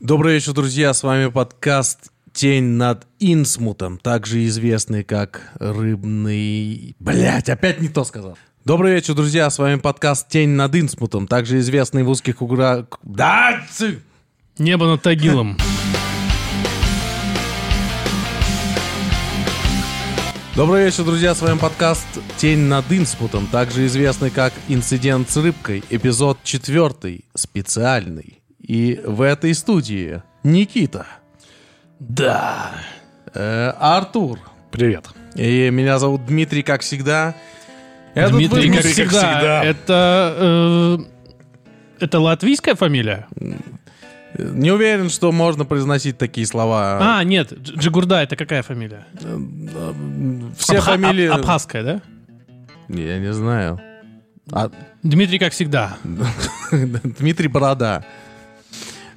Добрый вечер, друзья. С вами подкаст «Тень над Инсмутом», также известный как «Рыбный...» Блять, опять не то сказал. Добрый вечер, друзья. С вами подкаст «Тень над Инсмутом», также известный в узких уграх... Да! Небо над Тагилом. Добрый вечер, друзья. С вами подкаст «Тень над Инсмутом», также известный как «Инцидент с рыбкой», эпизод четвертый, специальный. И в этой студии Никита, Да. э, Артур, Привет. и меня зовут Дмитрий, как всегда. Этот Дмитрий, как выпуск- всегда, всегда. это... э, это латвийская фамилия? Не уверен, что можно произносить такие слова. А, нет, Дж- Джигурда это какая фамилия? Все Абха- фамилии... Аб- Абхазская, да? Я не знаю. А, Дмитрий, как всегда. Дмитрий Борода.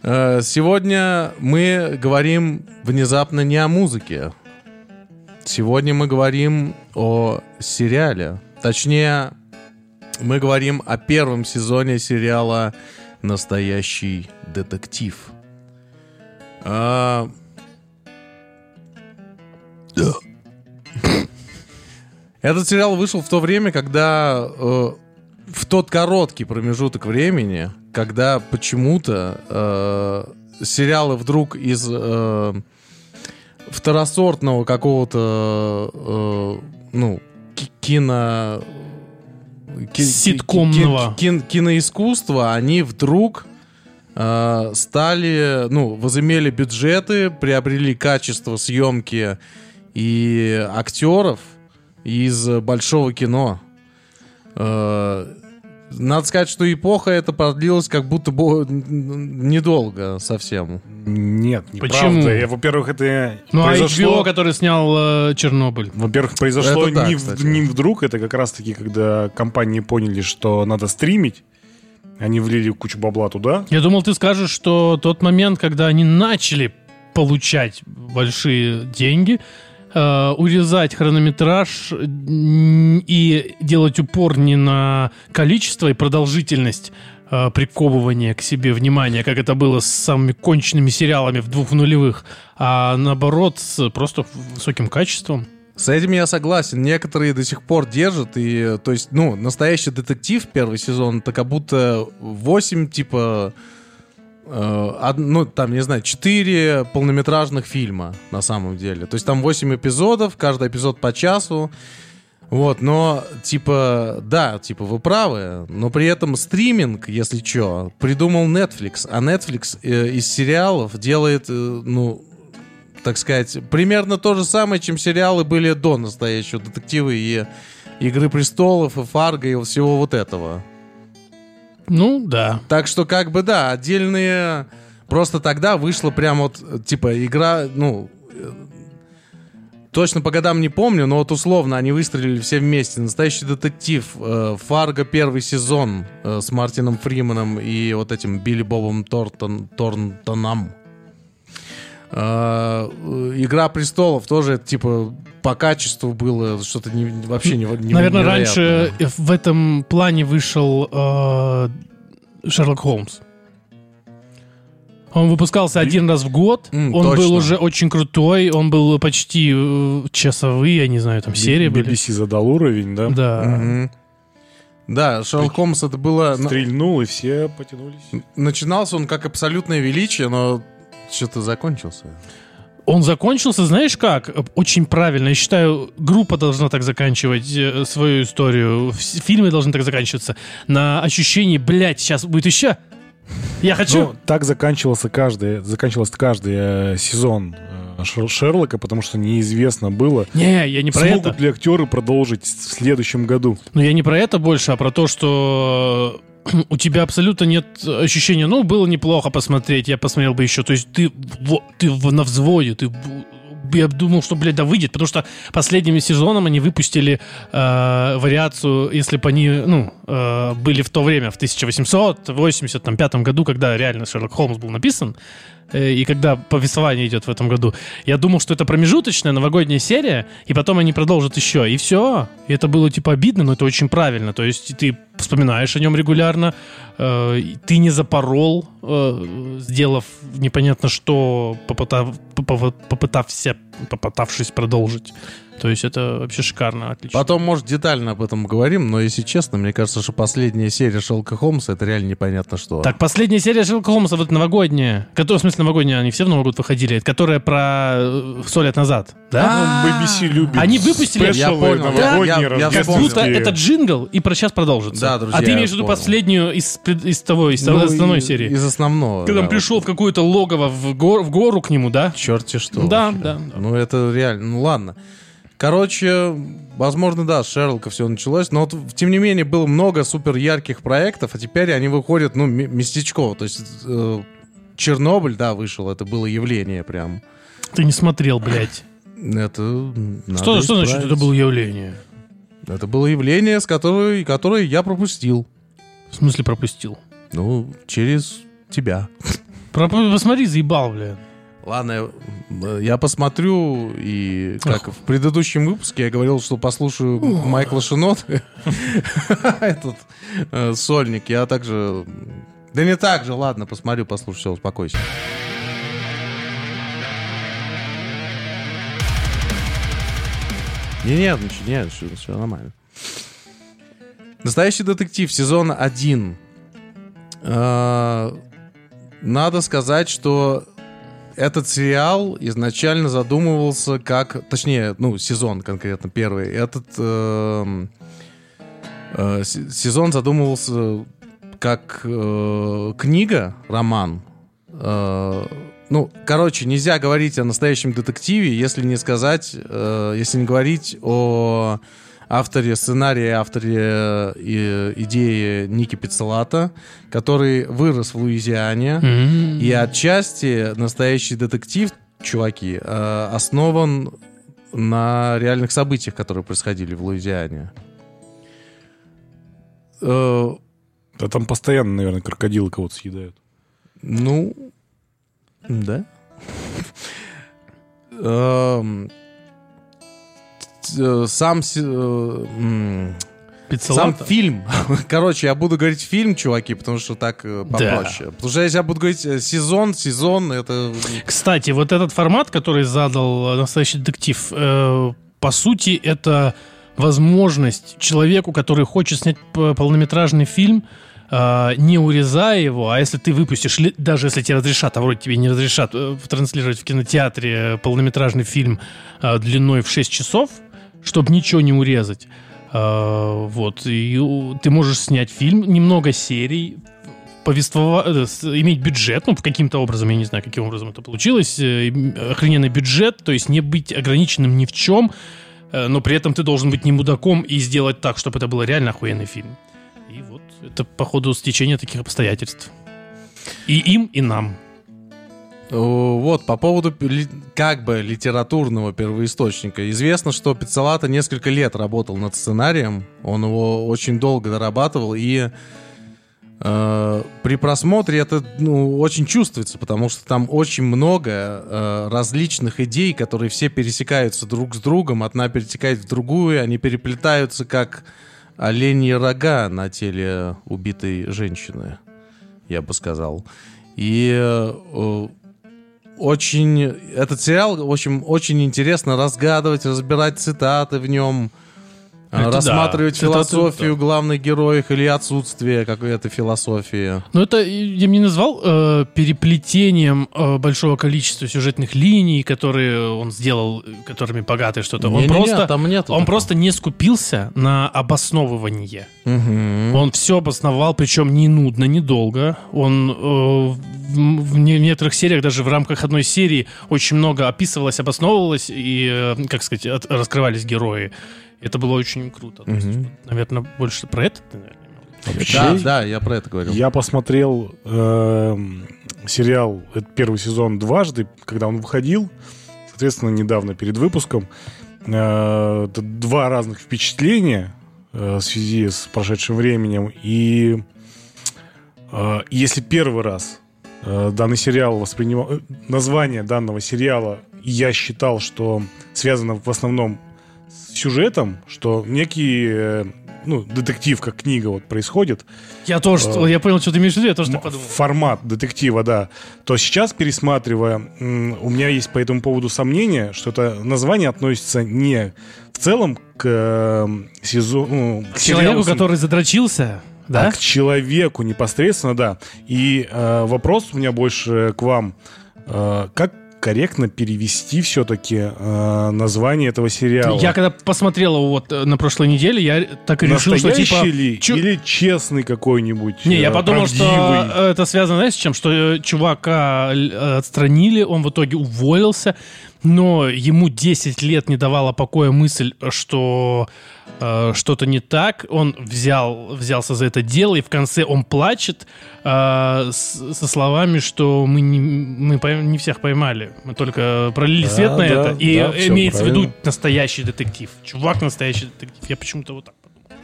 Э, Сегодня мы говорим внезапно не о музыке. Сегодня мы говорим о сериале. Точнее, мы говорим о первом сезоне сериала «Настоящий детектив». А, Этот сериал вышел в то время, когда э, в тот короткий промежуток времени, когда почему-то э, сериалы вдруг из э, второсортного какого-то э, ну ки- кино ки- Ситкомного. ки- кин- киноискусства, они вдруг э, стали, ну, возымели бюджеты, приобрели качество съемки и актеров из большого кино. Э, Надо сказать, что эпоха эта продлилась как будто бы недолго совсем. Нет, Почему? неправда. Я, Во-первых, это Ну, а произошло... HBO, который снял э, Чернобыль. Во-первых, произошло Это не, кстати. в- не вдруг, это как раз-таки, когда компании поняли, что надо стримить, они влили кучу бабла туда. Я думал, ты скажешь, что тот момент, когда они начали получать большие деньги, э, урезать хронометраж и делать упор не на количество и продолжительность э, приковывания к себе внимания, как это было с самыми конченными сериалами в двух нулевых, а наоборот с просто высоким качеством. С этим я согласен. Некоторые до сих пор держат. И, то есть, ну, настоящий детектив первый сезон, это как будто 8, типа, э, ну, там, не знаю, 4 полнометражных фильма на самом деле. То есть там 8 эпизодов, каждый эпизод по часу. Вот, но, типа, да, типа, вы правы, но при этом стриминг, если что, придумал Netflix, а Netflix э, из сериалов делает, э, ну, так сказать, примерно то же самое, чем сериалы были до настоящего детектива и Игры престолов, и Фарго, и всего вот этого. Ну, да. Так что, как бы, да, отдельные... Просто тогда вышла прям вот, типа, игра, ну... э, Точно по годам не помню, но вот условно они выстрелили все вместе. Настоящий детектив. э, Фарго первый сезон э, с Мартином Фриманом и вот этим Билли Бобом Тортон, Торнтоном. Э, э, Игра престолов тоже, типа, по качеству было что-то не- вообще не, не- Наверное, невероятное. раньше в этом плане вышел э, Шерлок Холмс. Он выпускался один раз в год. М, он точно. был уже очень крутой. Он был почти э, часовые, я не знаю, там серии были. BBC задал уровень, да? Да. Мгм. Да, Шерлок Холмс это было... Стрельнул, и все потянулись. Начинался он как абсолютное величие, но что-то закончился. Он закончился, знаешь как? Очень правильно. Я считаю, группа должна так заканчивать э, свою историю. Фильмы должны так заканчиваться. На ощущении, блядь, сейчас будет еще. Я хочу. Ну, так заканчивался каждый, заканчивался каждый э, сезон э, Шер- Шерлока, потому что неизвестно было, не, я не про смогут это. ли актеры продолжить в следующем году. Но я не про это больше, а про то, что у тебя абсолютно нет ощущения, ну, было неплохо посмотреть, я посмотрел бы еще. То есть ты, ты на взводе, ты... Я думал, что, блядь, да выйдет, потому что последним сезоном они выпустили э, вариацию, если бы они, ну, э, были в то время, в 1885 году, когда реально Шерлок Холмс был написан, и когда повествование идет в этом году, я думал, что это промежуточная новогодняя серия, и потом они продолжат еще, и все. И это было типа обидно, но это очень правильно. То есть ты вспоминаешь о нем регулярно, э, ты не запорол, э, сделав непонятно что, попытав, попытався, попытавшись продолжить. То есть это вообще шикарно, отлично. Потом, может, детально об этом говорим, но, если честно, мне кажется, что последняя серия Шелка Холмса — это реально непонятно что. Так, последняя серия Шерлока Холмса, вот новогодняя, которая, в смысле новогодняя, они все в Новый год выходили, которая про э, сто лет назад, да? Ну, BBC любит Они выпустили- Я понял, новогодние, я- я Как будто это джингл, и про час продолжится. Да, друзья, а ты имеешь в виду последнюю из, из того, из Ну, основной и- серии. Из основного. Когда он пришел в какое-то логово в, гор- в гору к нему, да? Черти что. Да, да. Ну, это реально. Ну, ладно. Короче, возможно, да, с Шерлока все началось, но вот, тем не менее было много супер ярких проектов, а теперь они выходят, ну, м- местечково. То есть э, Чернобыль, да, вышел, это было явление прям. Ты не смотрел, блядь. Это Что, что значит это было явление? Это было явление, с которой, которое я пропустил. В смысле пропустил? Ну, через тебя. Про- Посмотри, заебал, блядь. Ладно, я- я посмотрю, и как в предыдущем выпуске я говорил, что послушаю Майкла Шинот, этот э, сольник, я также... Да не так же, ладно, посмотрю, послушаю, все, успокойся. Не, нет, ничего, нет, все, все нормально. Настоящий детектив, сезон 1. Надо сказать, что этот сериал изначально задумывался как, точнее, ну, сезон конкретно первый. Этот эм, э, с- сезон задумывался как э, книга, роман. Э, ну, короче, нельзя говорить о настоящем детективе, если не сказать, э, если не говорить о авторе сценария, авторе э, и- идеи Ники Пиццелата, который вырос в Луизиане. М. И отчасти настоящий детектив, чуваки, э, основан на реальных событиях, которые происходили в Луизиане. Э, Да там постоянно, наверное, крокодилы кого-то съедают. Ну, да. Э, Сам э, м, сам Пиццелата? фильм. Короче, я буду говорить фильм, чуваки, потому что так э, попроще. Потому что если я буду говорить сезон, сезон, это... Кстати, вот этот формат, который задал настоящий детектив, э, по сути, это возможность человеку, который хочет снять полнометражный фильм, не урезая его, а если ты выпустишь, даже если тебе разрешат, а вроде тебе не разрешат, транслировать в кинотеатре полнометражный фильм длиной в 6 часов, чтобы ничего не урезать, э, вот, и ты можешь снять фильм, немного серий, повествова... э, иметь бюджет, ну, каким-то образом, я не знаю, каким образом это получилось, э, охрененный бюджет, то есть не быть ограниченным ни в чем, э, но при этом ты должен быть не мудаком и сделать так, чтобы это был реально охуенный фильм. И вот это, походу, стечение таких обстоятельств. И им, и нам. Вот, по поводу как бы литературного первоисточника. Известно, что Пиццалата несколько лет работал над сценарием. Он его очень долго дорабатывал. И э, при просмотре это ну, очень чувствуется, потому что там очень много э, различных идей, которые все пересекаются друг с другом. Одна перетекает в другую, они переплетаются как оленьи рога на теле убитой женщины, я бы сказал. И э, очень этот сериал, в общем, очень интересно разгадывать, разбирать цитаты в нем, Это да. рассматривать Цитаты, философию главных героев или отсутствие какой-то философии. Но это я бы не назвал э, переплетением э, большого количества сюжетных линий, которые он сделал, которыми богатый что-то. Он Не-не-не, просто, там нет он такого. просто не скупился на обосновывание. Мгм. Он все обосновал, причем не нудно, не долго. Он э, в, не- в некоторых сериях, даже в рамках одной серии, очень много описывалось, обосновывалось, и, э, как сказать, от- раскрывались герои. Это было очень круто. То есть, наверное, больше про это ты, наверное? Вообще, Да, да, я про это говорил. Я посмотрел эм, сериал, это первый сезон дважды, когда он выходил, соответственно, недавно перед выпуском. Э, это два разных впечатления э, в связи с прошедшим временем. И э, если первый раз э, данный сериал воспринимал... э, Название данного сериала я считал, что связано в основном сюжетом, что некий э, ну, детектив, как книга вот происходит, Я тоже, Э, я понял, что ты имеешь в виду, я тоже так подумал. формат детектива, да, то сейчас, пересматривая, у меня есть по этому поводу сомнение, что это название относится не в целом к э, сезону... К человеку, который задрочился, да? а к человеку непосредственно, да. И э, вопрос у меня больше к вам. Э, как корректно перевести все-таки э, название этого сериала? Я когда посмотрел его вот э, на прошлой неделе, я так и решил, что типа... ли? чё- Или честный какой-нибудь? Не, я э, подумал, правдивый? что это связано, знаешь, с чем? Что э, чувака отстранили, он в итоге уволился, но ему 10 лет не давала покоя мысль, что э, что-то не так. Он взял, взялся за это дело, и в конце он плачет э, с- со словами, что мы, не, мы пойм- не всех поймали. Мы только пролили Да, свет на да, это. И да, всё имеется в виду настоящий детектив. Чувак настоящий детектив. Я почему-то вот так подумал.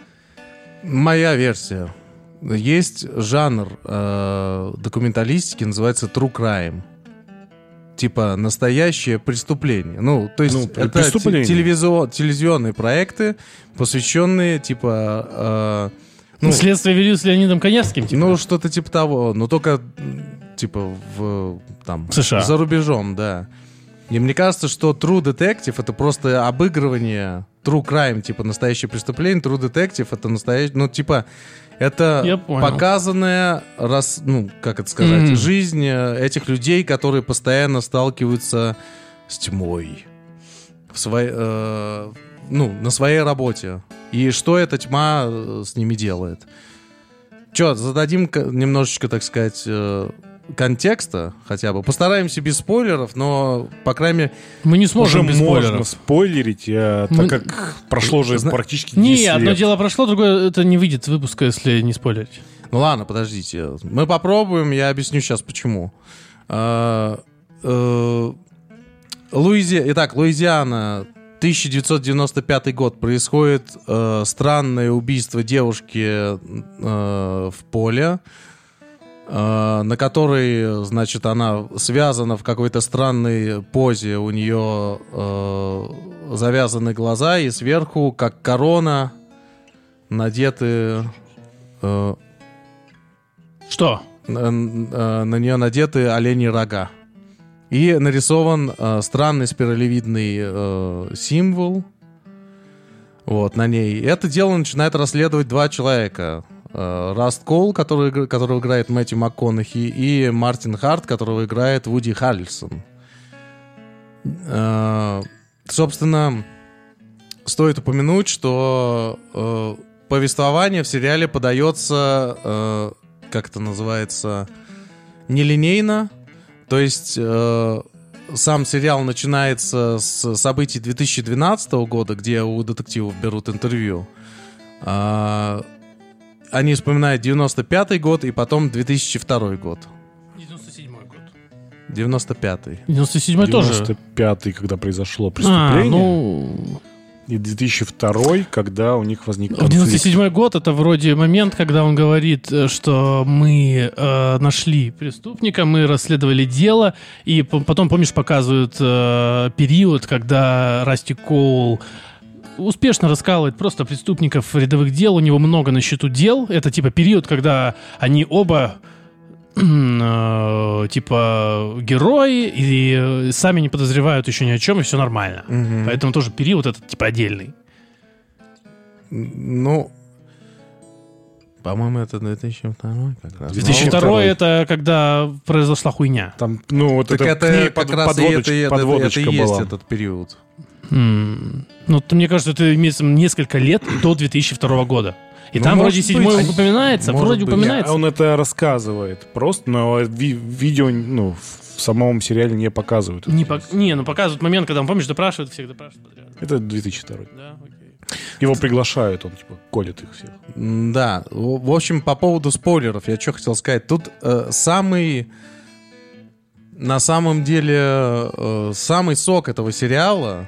Моя версия. Есть жанр э, документалистики, называется true crime. Типа настоящее преступление. Ну, то есть Ну, это телевизо- телевизионные проекты, посвященные типа... э, ну, Следствие вели с Леонидом Коневским, типа. ну, что-то типа того. Но только типа в там США. за рубежом, да. И мне кажется, что True Detective это просто обыгрывание True Crime, типа настоящее преступление. True Detective это настоящее, ну типа это показанная, раз, ну как это сказать, Мгм. жизнь э, этих людей, которые постоянно сталкиваются с тьмой в своей, э, ну на своей работе. И что эта тьма э, с ними делает? Че, зададим немножечко, так сказать, э, контекста хотя бы. Постараемся без спойлеров, но, по крайней мере... Мы не Уже сможем без можно спойлеров. спойлерить, э, Мы- так как прошло уже Зна- практически 10 Не, одно лет. дело прошло, другое это не выйдет выпуска, если не спойлерить. Ну ладно, подождите. Мы попробуем, я объясню сейчас почему. Э, э, Луизи... Итак, Луизиана, 1995 год. Происходит э, странное убийство девушки э, в поле, э, на которой, значит, она связана в какой-то странной позе. У нее э, завязаны глаза, и сверху, как корона, надеты... э, Что? на, э, на нее надеты оленьи рога. И нарисован э, странный спиралевидный э, символ вот, на ней. И это дело начинает расследовать два человека. Э, Раст Коул, который, которого играет Мэтью МакКонахи, и Мартин Харт, которого играет Вуди Харрельсон. Э, собственно, стоит упомянуть, что э, повествование в сериале подается, как это называется, нелинейно. То есть сам сериал начинается с событий 2012 года, где у детективов берут интервью. А, они вспоминают 95 год и потом 2002 год. 97 год. 95-й. 97 тоже. 95-й, когда произошло А, преступление, ну, и 2002 когда у них возник конфликт. 97 год это вроде момент, когда он говорит, э, что мы э, нашли преступника, мы расследовали дело, и по- потом, помнишь, показывают э, период, когда Расти Коул успешно раскалывает просто преступников рядовых дел, у него много на счету дел. Это типа период, когда они оба э, типа герои и сами не подозревают еще ни о чем, и все нормально. Мгм. Поэтому тоже период этот типа отдельный. Ну, по-моему, это 2002 как раз. 2002 второй. это когда произошла хуйня. Там, ну, вот Так это, это, как под- раз и подводоч- это, и это- подводочка это и есть была. этот период. Ну, мне кажется, это имеется несколько лет до 2002 года. И Ну, там вроде быть. седьмой А- упоминается, может вроде быть. упоминается. Он это рассказывает просто, но ви- видео ну, в самом сериале не показывают. Не, пок- не, ну показывают момент, когда он, помнишь, допрашивает всех, допрашивает подряд. Это 2002 Да, окей. Его приглашают, он типа колет их всех. Да, в в общем, по поводу спойлеров, я что хотел сказать. Тут э, самый, на самом деле, э, самый сок этого сериала,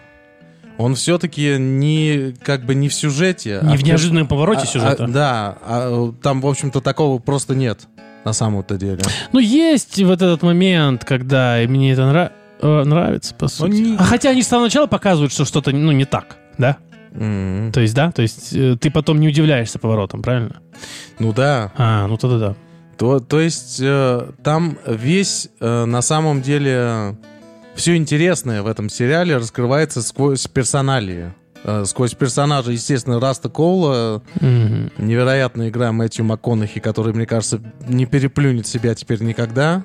он все-таки не, как бы не в сюжете. Не а в неожиданном повороте а- сюжета. а, да, а, там, в общем-то, такого просто нет. на самом-то деле. Ну, есть вот этот момент, когда мне это нра- э, нравится, по сути. не- А хотя они с самого начала показывают, что что-то, ну, не так, да? М. То есть, да? То есть э, ты потом не удивляешься поворотом, правильно? Ну да. А, ну тогда да. То, то есть э, там весь э, на самом деле все интересное в этом сериале раскрывается сквозь персоналии. Э, сквозь персонажа, естественно, Раста Коула, Мгм. невероятная игра Мэтью МакКонахи, который, мне кажется, не переплюнет себя теперь никогда.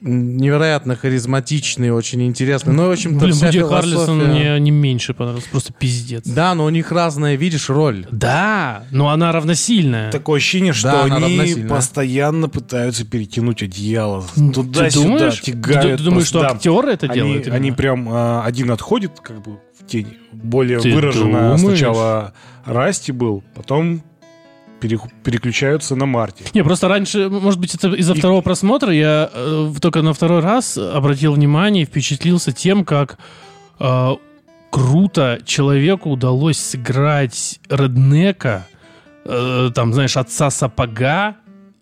Невероятно харизматичный, очень интересный. Ну, в общем-то, Блин, вся Харрельсон философия- мне не меньше понравился, просто пиздец. Да, но у них разная, видишь, роль. Да, но она равносильная. Такое ощущение, что Да, они постоянно пытаются перетянуть одеяло туда-сюда, тягают. Ты, ты думаешь, что просто, да. актеры это они, делают? именно? они прям а, один отходит как бы в тень. Более Ты выраженно думаешь? сначала Расти был, потом переключаются на Марти. Не, просто раньше, может быть, это из-за И- второго просмотра я э, только на второй раз обратил внимание и впечатлился тем, как э, круто человеку удалось сыграть реднека, э, там, знаешь, отца сапога,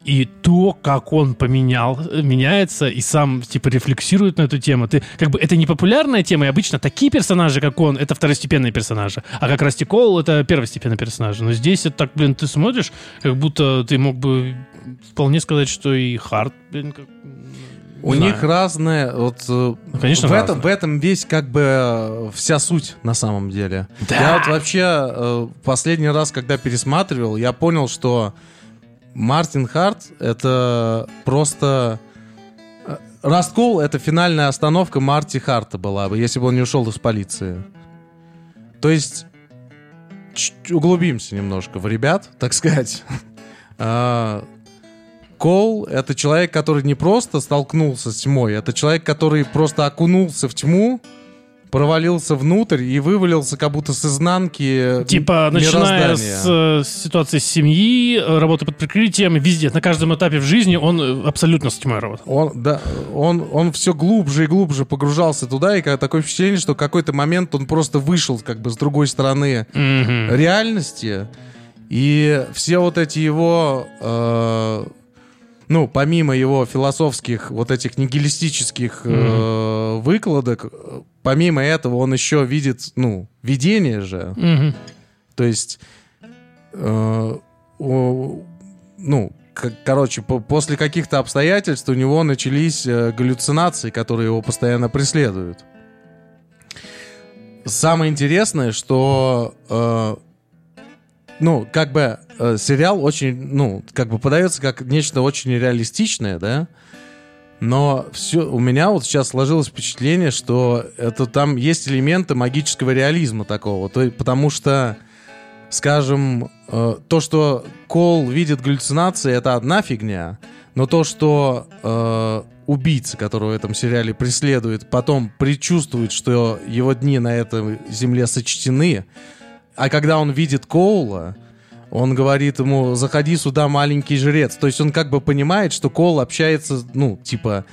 и то, как он поменял, меняется, и сам, типа, рефлексирует на эту тему. Ты, как бы, это не популярная тема, и обычно такие персонажи, как он, это второстепенные персонажи. А как Расти Коул, это первостепенные персонажи. Но здесь это так, блин, ты смотришь, как будто ты мог бы вполне сказать, что и Харт, блин, как... У не них знаю. разное, вот э, конечно, в этом, разное. в этом весь как бы вся суть на самом деле. Да. Я вот вообще э, последний раз, когда пересматривал, я понял, что Мартин Харт это просто э, Расткол это финальная остановка Марти Харта была бы, если бы он не ушел из полиции. То есть углубимся немножко в ребят, так сказать. А, Коул — это человек, который не просто столкнулся с тьмой, это человек, который просто окунулся в тьму, провалился внутрь и вывалился как будто с изнанки Типа, начиная с, э, с ситуации семьи, работы под прикрытием, везде, на каждом этапе в жизни он э, абсолютно с тьмой работал. Он, да, он, он все глубже и глубже погружался туда, и такое впечатление, что в какой-то момент он просто вышел как бы с другой стороны Мгм. реальности, и все вот эти его, э, ну, помимо его философских вот этих нигилистических э, выкладок, э, помимо этого он еще видит, ну, видение же, Мгм. то есть, э, о- ну, короче, по- после каких-то обстоятельств у него начались э, галлюцинации, которые его постоянно преследуют. Самое интересное, что, э, ну, как бы э, сериал очень, ну, как бы подается как нечто очень реалистичное, да, но все, у меня вот сейчас сложилось впечатление, что это там есть элементы магического реализма такого, то, потому что, скажем, э, то, что Кол видит галлюцинации, это одна фигня, но то, что э, убийца, которого в этом сериале преследует, потом предчувствует, что его дни на этой земле сочтены, а когда он видит Коула, он говорит ему, заходи сюда, маленький жрец. То есть он как бы понимает, что Коул общается, ну, типа,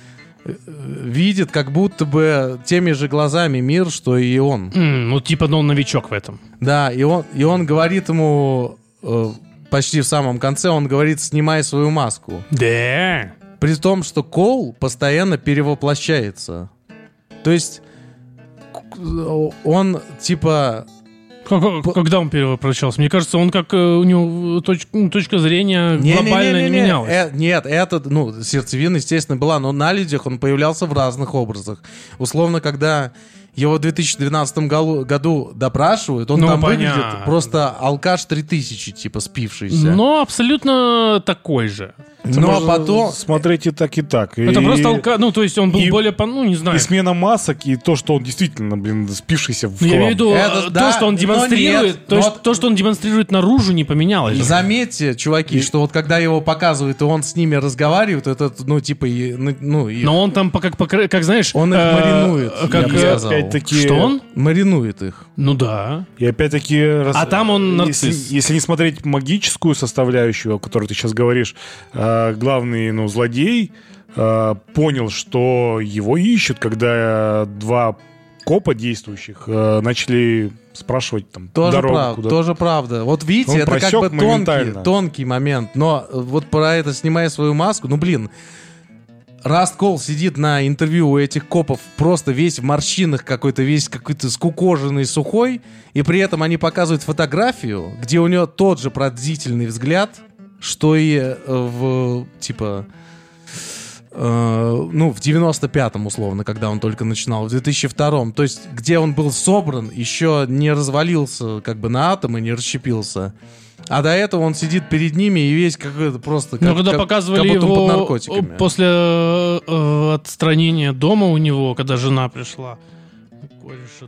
э, видит как будто бы теми же глазами мир, что и он. М, Ну, типа, ну, он новичок в этом. Да, и он, и он говорит ему э, почти в самом конце, он говорит, снимай свою маску. Да. При том, что Кол постоянно перевоплощается. То есть он типа Как- Когда он перевоплощался? Мне кажется, он как э, у него точ- ну, точка зрения глобально не Не-не-не-не-не. менялась. Э, нет, это, ну, сердцевина, естественно, была, но на людях он появлялся в разных образах. Условно, когда его в 2012 голу- году допрашивают, он Ну, там понятно. выглядит просто алкаш 3000, типа, спившийся. Но абсолютно такой же. Это но можно потом... смотреть и так, и так. Это И- просто алка... Ну, то есть он был и- более, ну, не знаю. И смена масок, и то, что он действительно, блин, спившийся в Ну, я хлам. имею в виду, Это э, да, то, что он демонстрирует, нет, то, есть то, что он демонстрирует наружу, не поменялось. Заметьте, чуваки, что вот когда его показывают, и он с ними разговаривает, это, ну, типа, и, ну, ну, и Но он там, как, как знаешь... Он их э, маринует, я Как, бы э, сказал. Опять-таки, Что он? маринует их. Ну да. И опять-таки... раз- А там он если, нарцисс. если не смотреть магическую составляющую, о которой ты сейчас говоришь, э, главный, ну, злодей э, понял, что его ищут, когда два копа действующих э, начали спрашивать там Тоже, дорогу прав- куда. тоже правда. Вот видите, Он это как бы тонкий, тонкий момент. Но э, вот про это, снимая свою маску, ну блин, Раст Кол сидит на интервью у этих копов просто весь в морщинах какой-то, весь какой-то скукоженный, сухой, и при этом они показывают фотографию, где у него тот же пронзительный взгляд, что и э, в, типа, э, ну, в 95-м, условно, когда он только начинал, в 2002-м. То есть, где он был собран, еще не развалился как бы на атомы, не расщепился. А до этого он сидит перед ними и весь какой-то просто... Но как- когда как- показывали как он под его наркотиками. после э, э, отстранения дома у него, когда жена пришла,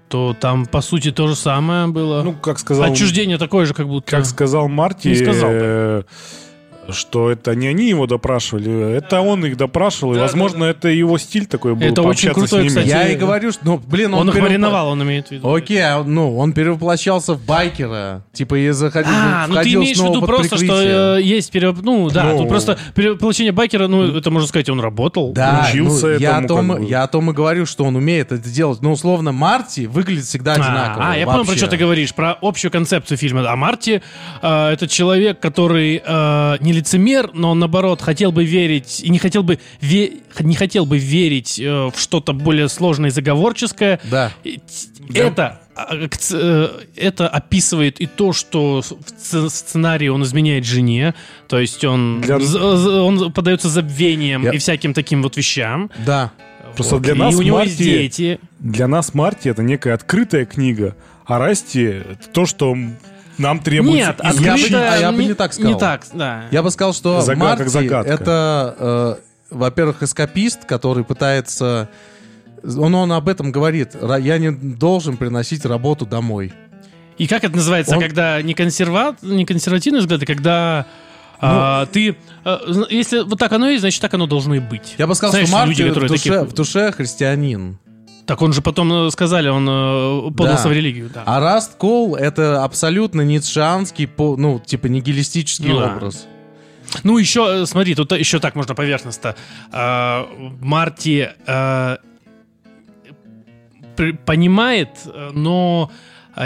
то там, по сути, то же самое было. Ну, как сказал, Отчуждение такое же, как будто... как сказал Марти, Не сказал, да. Что это не они его допрашивали, это он их допрашивал, и, Да, возможно, это его стиль такой был, Это очень пообщаться с крутой, ними. кстати, Я и говорю, что, ну, блин, он... он их перевопла- мариновал, он имеет в виду. Окей, а, ну, он перевоплощался в байкера. Типа, и заходил, А, ну ты имеешь в виду просто, что э, есть пере... Ну, да, Ну. тут просто перевоплощение байкера, ну, это можно сказать, он работал. Да, Учился ну, я, о этому, том, как бы. я о том и говорю, что он умеет это делать. Но, условно, Марти выглядит всегда одинаково. А, а, я понял, про что ты говоришь, про общую концепцию фильма. А Марти э, это человек, который э, не лицемер, но наоборот, хотел бы верить, и не хотел бы, ве- не хотел бы верить э, в что-то более сложное и заговорческое. Да. Это, а, ц- э, это описывает и то, что в сценарии он изменяет жене, то есть он, Для- он подается забвением Я- и всяким таким вот вещам. Да. Просто Вот. для и нас у него Марти- есть дети. Для нас Марти это некая открытая книга, а Расти это то, что нам требуется Нет, Я бы- изучить. открытая а я бы не, не так сказал. Не так, да. Я бы сказал, что Загад- Марти загадка. это, э, во-первых, эскапист, который пытается... Он, он об этом говорит. Я не должен приносить работу домой. И как это называется, Он- когда не, консерва... не консервативный взгляд, а когда а, ты... а, если вот так оно есть, значит, так оно должно и быть. Я бы сказал, Знаешь, что Марти люди, в, душе, такие- в душе христианин. Так он же потом э, сказали, он э, подался Да. в религию, да. А Раст Кол — это абсолютно ницшеанский, по- ну, типа нигилистический Ну да. образ. Ну, еще, э, смотри, тут еще так можно поверхностно. А, Марти пр- понимает, но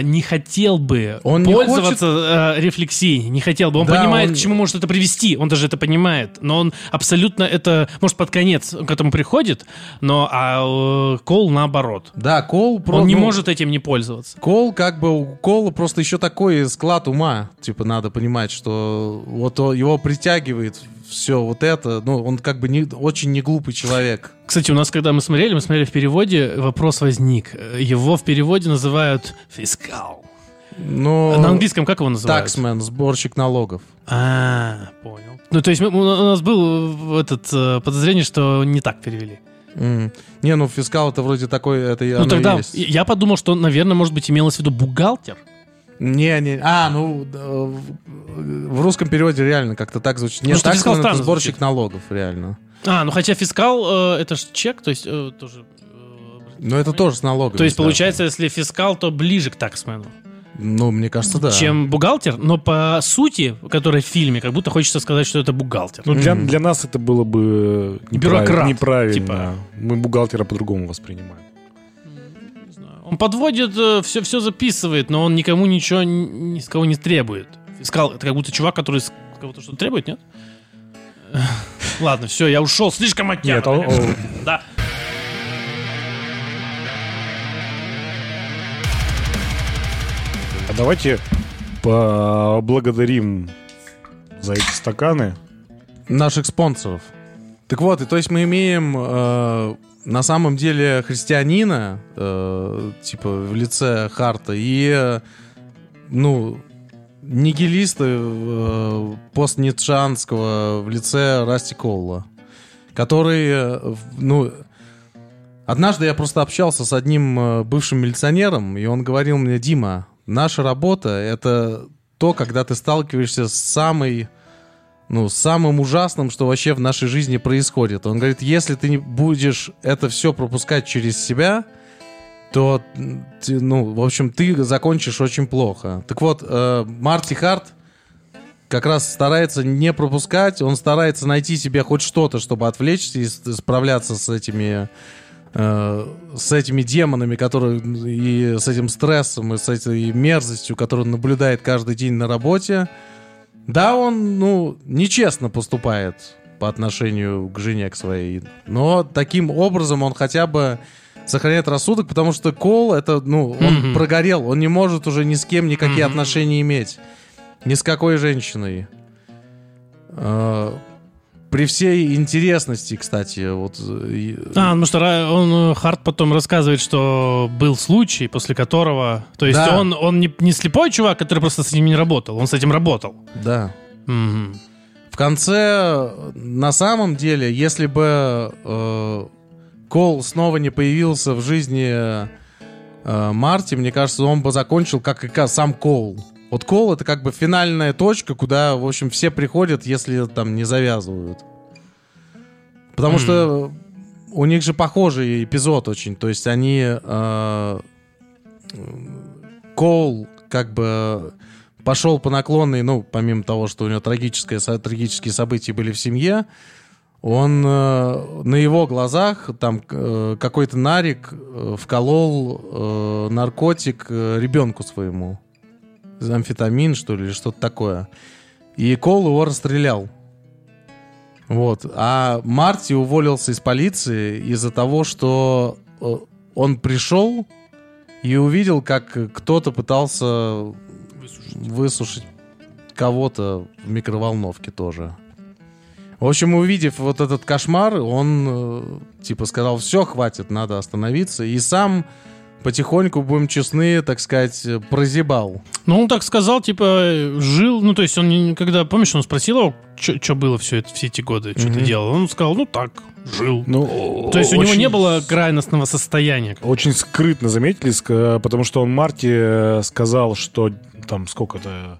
не хотел бы Он пользоваться э, рефлексией, не хотел бы. Он Да, понимает, он- к чему может это привести, он даже это понимает, но он абсолютно это, может, под конец к этому приходит, но а э, Кол наоборот. Да, Кол... про- он не ну, может этим не пользоваться. Кол, как бы, у Кола просто еще такой склад ума. Типа, надо понимать, что вот его притягивает все вот это. Ну, он как бы не, очень не глупый человек. Кстати, у нас, когда мы смотрели, мы смотрели в переводе, вопрос возник. Его в переводе называют фискал. Но... На английском как его называют? Таксмен, сборщик налогов. А, понял. Ну, то есть мы- у нас был э, этот э, подозрение, что не так перевели. М. Не, ну фискал это вроде такой, это ну, тогда есть. я подумал, что, наверное, может быть, имелось в виду бухгалтер. Не, не, а, ну, да, в русском переводе реально как-то так звучит. Нет, фискал таксмен это странно сборщик звучит. налогов, реально. А, ну хотя фискал, э, это же чек, то есть э, тоже... э, Но это тоже с налогами. То есть, связано. получается, если фискал, то ближе к таксмену, Ну, мне кажется, да. чем бухгалтер, но по сути, которая в фильме, как будто хочется сказать, что это бухгалтер. Ну, для, для нас это было бы неправ- Бюрократ, неправильно. типа. Мы бухгалтера по-другому воспринимаем. Не знаю. Он подводит, все, все записывает, но он никому ничего ни ни с кого не требует. Фискал, это как будто чувак, который с кого-то что-то требует, нет? Ладно, все, я ушел слишком от Нет, конечно. Да. А давайте поблагодарим за эти стаканы. наших спонсоров. Так вот, и то есть мы имеем э, на самом деле христианина, э, типа в лице Харта, и, э, ну, нигилиста э, постницшанского в лице Расти Колла, который, э, ну, однажды я просто общался с одним э, бывшим милиционером, и он говорил мне, Дима, наша работа — это то, когда ты сталкиваешься с самой ну, самым ужасным, что вообще в нашей жизни происходит. Он говорит, если ты не будешь это все пропускать через себя, то, ну, в общем, ты закончишь очень плохо. Так вот, э, Марти Харт как раз старается не пропускать, он старается найти себе хоть что-то, чтобы отвлечься и справляться с этими э, с этими демонами, которые и с этим стрессом, и с этой мерзостью, которую он наблюдает каждый день на работе, да, он, ну, нечестно поступает по отношению к жене, к своей. Но таким образом он хотя бы сохраняет рассудок, потому что Кол, это, ну, он Мгм. прогорел, он не может уже ни с кем никакие Мгм. отношения иметь. Ни с какой женщиной. Э, При всей интересности, кстати, вот... А, потому что Ра- он, э, Харт потом рассказывает, что был случай, после которого... То есть Да. он, он не, не слепой чувак, который просто с ним не работал, он с этим работал. Да. Мгм. В конце, на самом деле, если бы э, Кол снова не появился в жизни э, Марти, мне кажется, он бы закончил как и сам Кол. Вот Кол это как бы финальная точка, куда, в общем, все приходят, если там не завязывают. Потому Мгм. что у них же похожий эпизод очень. То есть они... э, Кол как бы пошел по наклонной, ну, помимо того, что у него трагическое, трагические события были в семье, он э, на его глазах там э, какой-то нарик э, вколол э, наркотик э, ребенку своему. Амфетамин, что ли, или что-то такое. И Кол его расстрелял. Вот. А Марти уволился из полиции из-за того, что э, он пришел и увидел, как кто-то пытался высушить кого-то в микроволновке тоже. В общем, увидев вот этот кошмар, он э, типа сказал, все, хватит, надо остановиться. И сам потихоньку, будем честны, так сказать, э, прозябал. Ну, он так сказал, типа, жил, ну, то есть он, когда, помнишь, он спросил его, что было все, это, все эти годы, что ты Мгм. делал? Он сказал, ну, так, жил. Ну, То есть у него очень- не было крайностного состояния. Очень скрытно заметили, ск- потому что он Марти э, сказал, что там сколько-то...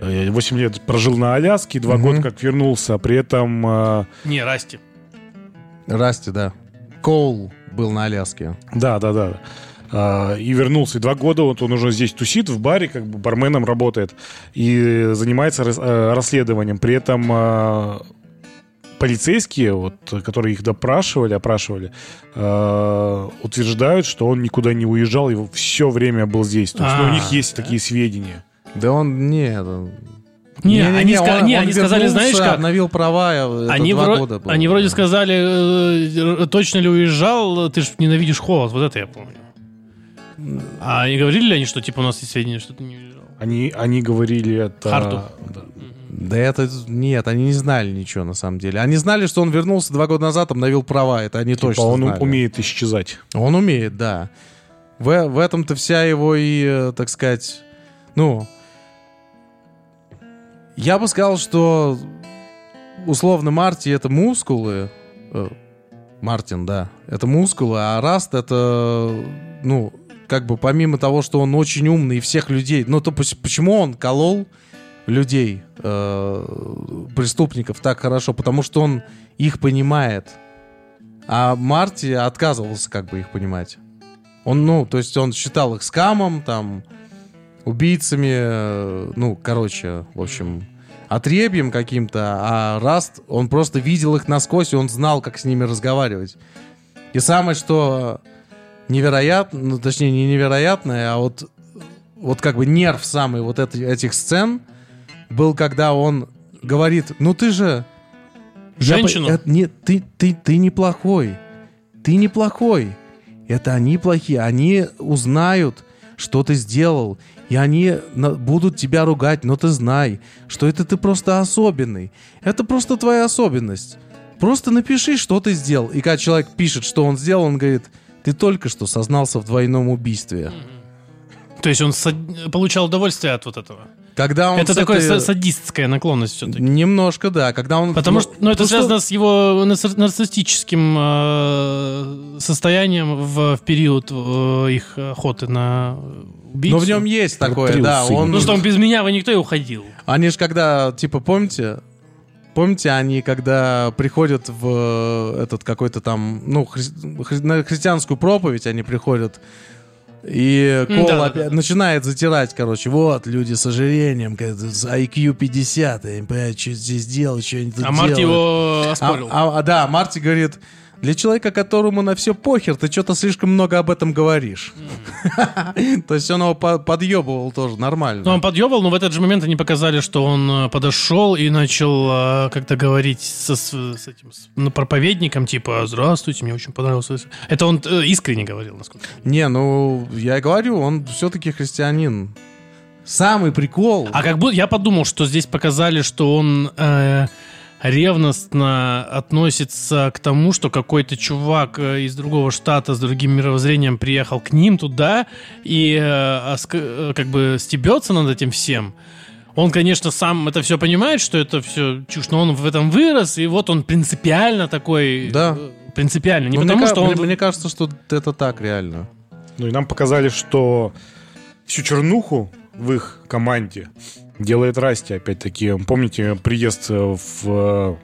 э, 8 лет прожил на Аляске, 2 Мгм. года как вернулся, а при этом... э, Не, Расти. Расти, да. Коул был на Аляске. Да, да, да. А, И вернулся. И два года вот он уже здесь тусит, в баре, как бы барменом работает. И занимается рас- э, расследованием. При этом а, полицейские, вот, которые их допрашивали, опрашивали, а, утверждают, что он никуда не уезжал и все время был здесь. То есть ну, у А, них есть такие сведения. Да он... Не, он- Не, Не-не-не, они, ска- он- не, он они сказали, вернулся, знаешь как? Обновил права, э, Они, два вро- года было. они вроде Да. сказали, э, точно ли уезжал, ты же ненавидишь холод, вот это я помню. А не говорили ли они, что типа у нас есть сведения, что ты не уезжал? Они, они говорили это... Харту. да. Да это... Нет, они не знали ничего на самом деле. Они знали, что он вернулся два года назад, обновил права. Это они Типа точно он знали. умеет исчезать. Он умеет, да. В, в этом-то вся его и, э, так сказать, ну... Я бы сказал, что условно Марти это мускулы. э, Мартин, да. Это мускулы, а Раст это, ну, как бы помимо того, что он очень умный и всех людей, ну, то почему он колол людей, э, преступников так хорошо? Потому что он их понимает. А Марти отказывался как бы их понимать. Он, ну, то есть он считал их скамом, там, убийцами, э, ну, короче, в общем, отребьем каким-то, а Раст, он просто видел их насквозь, и он знал, как с ними разговаривать. И самое, что невероятно, ну, точнее, не невероятное, а вот, вот как бы нерв самый вот эти- этих сцен был, когда он говорит, ну ты же... я по- Женщину? это не, ты, ты, ты неплохой. Ты неплохой. Это они плохие. Они узнают, что ты сделал. И они будут тебя ругать, но ты знай, что это ты просто особенный. Это просто твоя особенность. Просто напиши, что ты сделал. И когда человек пишет, что он сделал, он говорит, ты только что сознался в двойном убийстве. То есть он сад- получал удовольствие от вот этого. Когда он это такая этой- са- садистская наклонность все-таки. Немножко, да. Когда он... Потому что, ну, это что- связано с его нарцисс- нарциссическим э, состоянием в, в период э, их охоты на убийцу. Но в нем есть такое, Портрет да. Он... Ну что, он без меня вы никто и уходил. Они же когда, типа, помните, помните, они когда приходят в э, этот какой-то там, ну, хри- хри- на христианскую проповедь они приходят, и Кол да-да-да. опять начинает затирать, короче, вот, люди с ожирением, IQ 50, я не понимаю, что здесь делать, что они тут А Марти делают. его А, оспорил. а- а, да, Марти говорит, для человека, которому на все похер, ты что-то слишком много об этом говоришь. То есть он его по- подъебывал тоже нормально. Ну, он подъебал, но в этот же момент они показали, что он э, подошел и начал э, как-то говорить со, с, этим с, ну, проповедником, типа, здравствуйте, мне очень понравилось. Это он э, искренне говорил, насколько. Не, ну, я и говорю, он все-таки христианин. Самый прикол. А как будто я подумал, что здесь показали, что он э, ревностно относится к тому, что какой-то чувак э, из другого штата с другим мировоззрением приехал к ним туда и э, э, как бы стебется над этим всем. Он, конечно, сам это все понимает, что это все чушь, но он в этом вырос, и вот он принципиально такой... Да. Принципиально. Не Ну, потому, мне, что он... мне- мне кажется, что это так реально. Ну и нам показали, что всю чернуху в их команде делает Расти, опять-таки. Помните приезд э, в... э,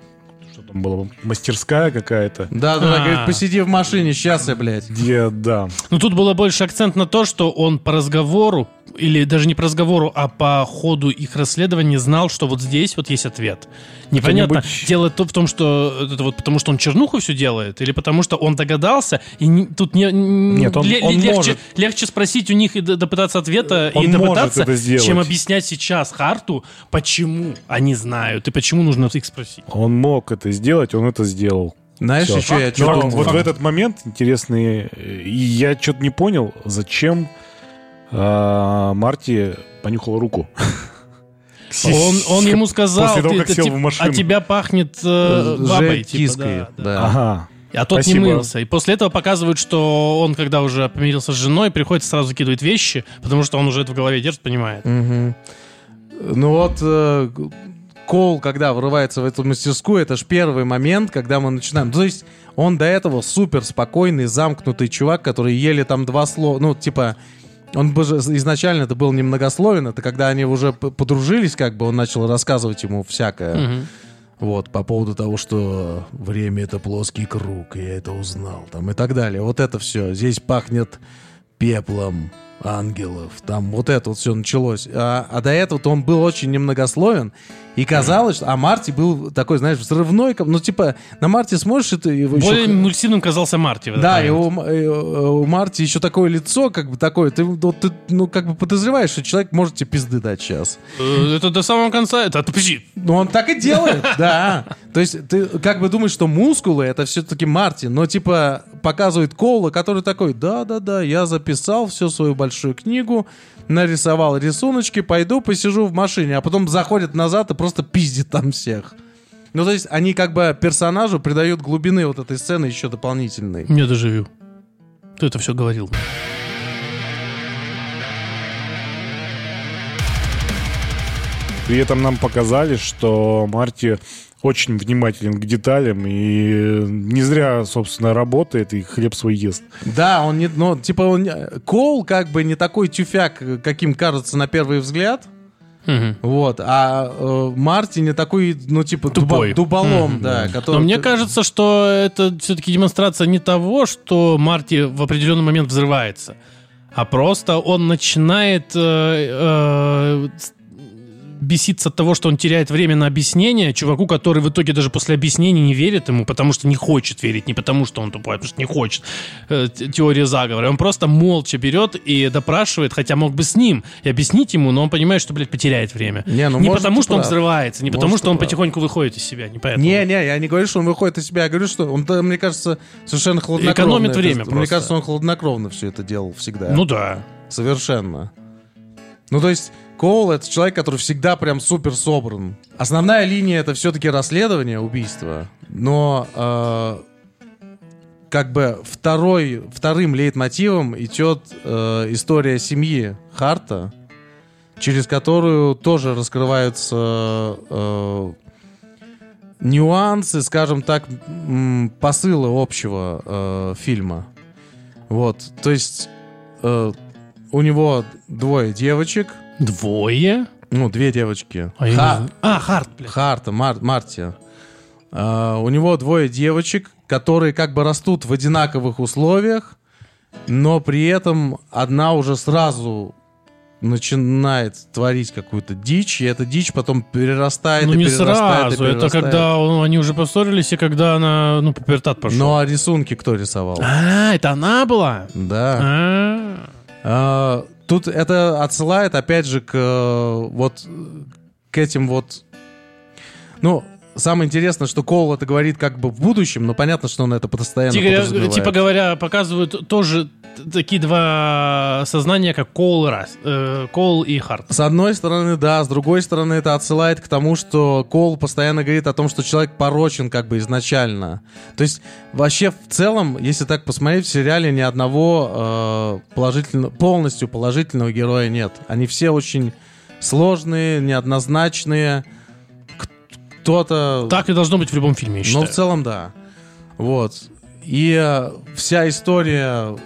Что там было? Мастерская какая-то? Да, да, да, А. говорит, посиди в машине, сейчас я, блядь. Где, да. Ну, тут было больше акцент на то, что он по разговору, или даже не по разговору, а по ходу их расследования знал, что вот здесь вот есть ответ. Непонятно, Кто-нибудь- дело то в том, что это вот потому, что он чернуху все делает, или потому, что он догадался, и не- тут не, Нет, он- он легче, может. легче спросить у них и д- допытаться ответа, Он и может допытаться, чем объяснять сейчас Харту, почему они знают, и почему нужно их спросить. Он мог это сделать, он это сделал. Знаешь, Всё. еще я Но что вот, думал? вот в этот момент интересный, э, я что-то не понял, зачем а, Марти понюхал руку. Он, он ему сказал, После того, «Ты- как ты сел тип- в машину. от тебя пахнет э, бабой. типа, киской, да, да. да. Ага. А тот Спасибо. не мылся. И после этого показывают, что он, когда уже помирился с женой, приходит сразу закидывает вещи, потому что он уже это в голове держит, понимает. Мгм. Ну вот, э, Коул, когда врывается в эту мастерскую, это же первый момент, когда мы начинаем. То есть он до этого супер спокойный, замкнутый чувак, который еле там два слова, ну типа, он бы же изначально это был немногословен, это когда они уже подружились, как бы он начал рассказывать ему всякое. Мгм. Вот, по поводу того, что время это плоский круг, и я это узнал, там, и так далее. Вот это все. Здесь пахнет пеплом ангелов. Там вот это вот все началось. А, а до этого-то он был очень немногословен, и казалось, что... А Марти был такой, знаешь, взрывной, ну, типа, на Марти смотришь, это его еще- Более импульсивным казался Марти. да, и у, э, у Марти еще такое лицо, как бы такое, ты, вот ты, ну, как бы подозреваешь, что человек может тебе пизды дать сейчас. Э, Это до самого конца. Это подожди. Ну, он так и делает, да. То есть ты как бы думаешь, что мускулы это все-таки Марти, но типа показывает Коула, который такой, да-да-да, я записал всю свою большую книгу, нарисовал рисуночки, пойду посижу в машине, а потом заходит назад и просто пиздит там всех. Ну, то есть они как бы персонажу придают глубины вот этой сцены еще дополнительной. Мне доживю. Ты это все говорил. При этом нам показали, что Марти очень внимателен к деталям и не зря, собственно, работает и хлеб свой ест. Да, он не, ну, типа, он, не- Коул как бы не такой тюфяк, каким кажется на первый взгляд, Мгм. Вот, а э, Марти не такой, ну, типа, Тупой. дуба- дуболом, Мгм. да. который... Но мне кажется, что это все-таки демонстрация не того, что Марти в определенный момент взрывается, а просто он начинает э, э, беситься от того, что он теряет время на объяснение чуваку, который в итоге даже после объяснений не верит ему, потому что не хочет верить, не потому что он тупой, а потому что не хочет э, те- теории заговора. Он просто молча берет и допрашивает, хотя мог бы с ним и объяснить ему, но он понимает, что, блядь, потеряет время. Не, ну, не может, потому, что он прав. взрывается, не потому, Может, что он прав. потихоньку выходит из себя, не поэтому. Не, не, я не говорю, что он выходит из себя, я говорю, что он, да, мне кажется, совершенно хладнокровно. Экономит время Мне просто. кажется, он хладнокровно все это делал всегда. Ну да. Совершенно. Ну, то есть, Коул — это человек, который всегда прям супер собран. Основная линия — это все-таки расследование убийства, но э, как бы второй, вторым лейтмотивом идет э, история семьи Харта, через которую тоже раскрываются э, нюансы, скажем так, посылы общего э, фильма. Вот, то есть э, у него двое девочек, Двое? ну, две девочки. А, Ха- а Харт, блядь. Харта, Мар- Марти. А, у него двое девочек, которые как бы растут в одинаковых условиях, но при этом одна уже сразу начинает творить какую-то дичь, и эта дичь потом перерастает Ну и не перерастает, и сразу. Это перерастает. когда он- они уже поссорились, и когда она, ну, пубертат пошел. Ну а рисунки кто рисовал? А, это она была? Да. А. Тут это отсылает, опять же, к э, вот к этим вот... Ну, самое интересное, что Коул это говорит как бы в будущем, но понятно, что он это постоянно Типа, подразумевает. типа говоря, показывают тоже такие два сознания, как Коул э, Коул и Харт. С одной стороны, да, с другой стороны, это отсылает к тому, что Коул постоянно говорит о том, что человек порочен как бы изначально. То есть вообще в целом, если так посмотреть, в сериале ни одного э, положительно, полностью положительного героя нет. Они все очень сложные, неоднозначные. Кто-то... Так и должно быть в любом фильме, я Ну, считаю. в целом, да. Вот. И э, вся история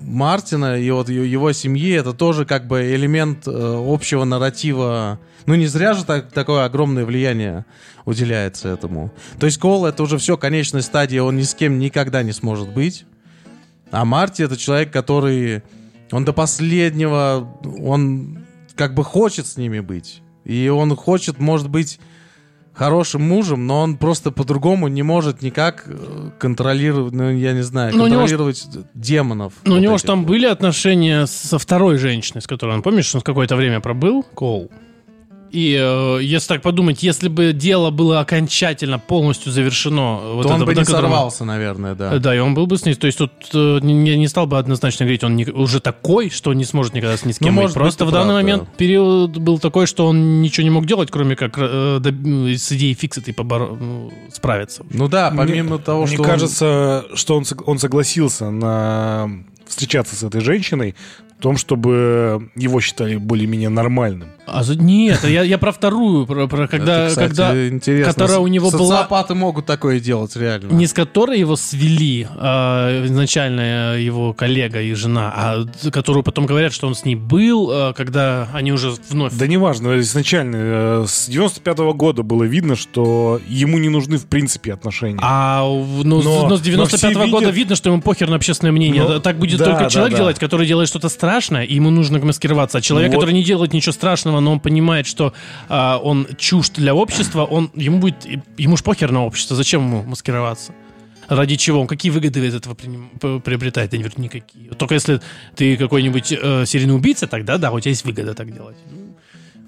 Мартина и вот его семьи, это тоже как бы элемент э, общего нарратива. Ну, не зря же так, такое огромное влияние уделяется этому. То есть Кол — это уже все, конечная стадия, он ни с кем никогда не сможет быть. А Марти — это человек, который... Он до последнего... Он как бы хочет с ними быть. И он хочет, может быть, хорошим мужем, но он просто по-другому не может никак э, контролировать, ну, я не знаю, Ну, у него ж- контролировать демонов. Ну, у вот него этих же там вот. были отношения со второй женщиной, с которой он, помнишь, он какое-то время пробыл, Коул. И э, если так подумать, если бы дело было окончательно полностью завершено... вот То он это, бы на не котором- сорвался, наверное, да. Э, Да, и он был бы с ней. То есть тут э, не, не стал бы однозначно говорить, он не- уже такой, что не сможет никогда с ни с Ну, кем быть. может быть, Просто и в данный правда. момент период был такой, что он ничего не мог делать, кроме как э, доб- с идеей фиксит и поборо- ну, справиться. Ну да, помимо мне, того, мне что он- кажется, что он, он согласился на встречаться с этой женщиной в том, чтобы его считали более-менее нормальным. А за- нет, я, я про вторую, про, про когда, Это, кстати, когда интересно. которая у него была- Социопаты могут такое делать, реально. не с которой его свели а, изначально его коллега и жена, а которую потом говорят, что он с ней был, а, когда они уже вновь Да неважно, изначально э, с 95 года было видно, что ему не нужны в принципе отношения. А ну, с- Но- но с 95 но все года видят- видно, что ему похер на общественное мнение. Ну, так будет да, только да, человек да. делать, который делает что-то страшное, и ему нужно маскироваться. А человек, Вот. который не делает ничего страшного, но он понимает, что а, он чужд для общества, он ему будет ему ж похер на общество. Зачем ему маскироваться? Ради чего? Он какие выгоды из этого приобретает? Я говорю, никакие. Только если ты какой-нибудь э, серийный убийца, тогда да, у тебя есть выгода так делать. Ну,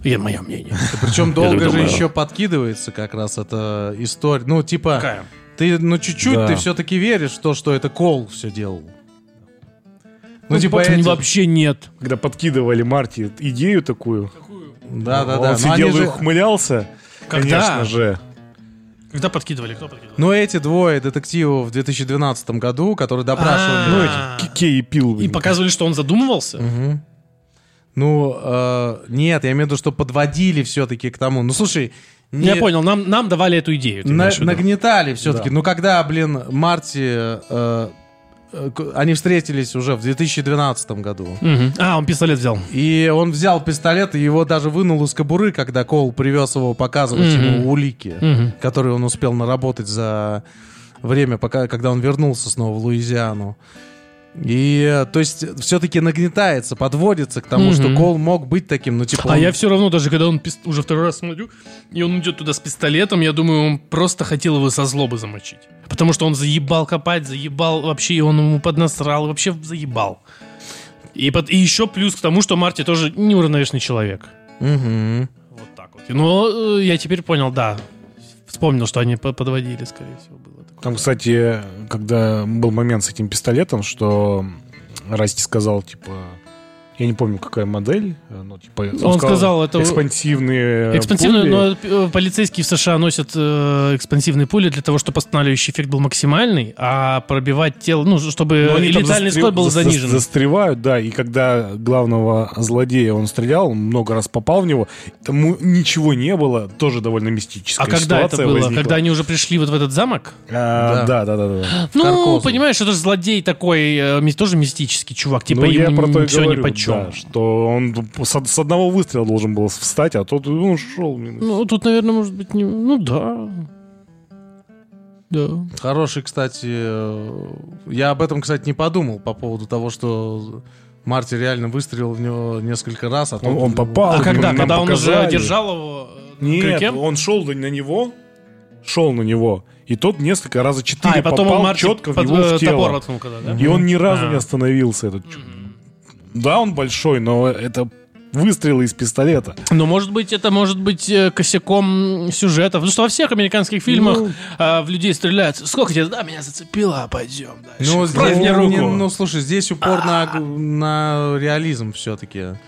Я, мое мнение. Причем долго же думаю. еще подкидывается как раз эта история. Ну, типа, Какая? ты, ну, чуть-чуть Да. ты все-таки веришь в то, что это Кол все делал. Ну, типа, потом эти- вообще нет. Когда подкидывали Марти идею такую, Да-да-да. он Но сидел и же- ухмылялся, Когда? конечно же. Когда подкидывали? Кто подкидывал? Но эти двое детективов в 2012 году, которые допрашивали... Ну, А. эти Кей и Пил. И показывали, что он задумывался? Мгм. Ну, э, нет, я имею в виду, что подводили все-таки к тому. Ну, слушай, не- Я понял, нам, нам давали эту идею. на- нагнетали все-таки. Да. Ну, когда, блин, Марти... э, они встретились уже в 2012 году. Мгм. А, он пистолет взял. И он взял пистолет и его даже вынул из кобуры, когда Кол привез его показывать Мгм. ему улики, Мгм. которые он успел наработать за время, пока, когда он вернулся снова в Луизиану. И, э, то есть, все-таки нагнетается, подводится к тому, Мгм. что Кол мог быть таким, ну, типа... А он- я все равно, даже когда он пис- уже второй раз смотрю, и он идет туда с пистолетом, я думаю, он просто хотел его со злобы замочить. Потому что он заебал копать, заебал вообще, и он ему поднасрал, вообще заебал. И, под- и еще плюс к тому, что Марти тоже неуравновешенный человек. Мгм. Вот так вот. Но э, я теперь понял, да. Вспомнил, что они по- подводили, скорее всего, было. Там, кстати, когда был момент с этим пистолетом, что Расти сказал, типа, я не помню, какая модель, э, но типа... Он сказал, это- экспансивные Экспансивные, пули. но э, полицейские в США носят э, экспансивные пули для того, чтобы останавливающий эффект был максимальный, а пробивать тело, ну, чтобы Но и они летальный застрев- исход был за- занижен. Застревают, да, и когда главного злодея он стрелял, он много раз попал в него, тому ничего не было, тоже довольно мистическая А когда это было? возникла. Когда они уже пришли вот в этот замок? А, Да. да, да, да, да. Ну, Каркозу. понимаешь, это же злодей такой, э, тоже мистический чувак. Типа ну, я ему про то и почем. да, что он с, с одного выстрела должен был встать, а тот ну, шел. минус. Ну, тут, наверное, может быть, не... Ну, да. Да. Хороший, кстати, э, я об этом, кстати, не подумал по поводу того, что Марти реально выстрелил в него несколько раз, а Он, тот- он попал. А когда? Когда он уже держал его э, Нет, крюке? он шел на него, шел на него, и тот несколько раза четыре А, и потом попал он Марти четко в под- него э, в тело. топор воткнул когда, да? И он ни разу А. не остановился, этот чувак. Да, он большой, но это выстрелы из пистолета. Но, может быть, это может быть э, косяком сюжета. Потому что во всех американских фильмах Ну. а, в людей стреляют. Сколько тебе? Да, меня зацепило, а пойдем дальше. Ну, Правь здесь- мне ну, руку. не- ну, слушай, здесь упор на, на реализм все-таки.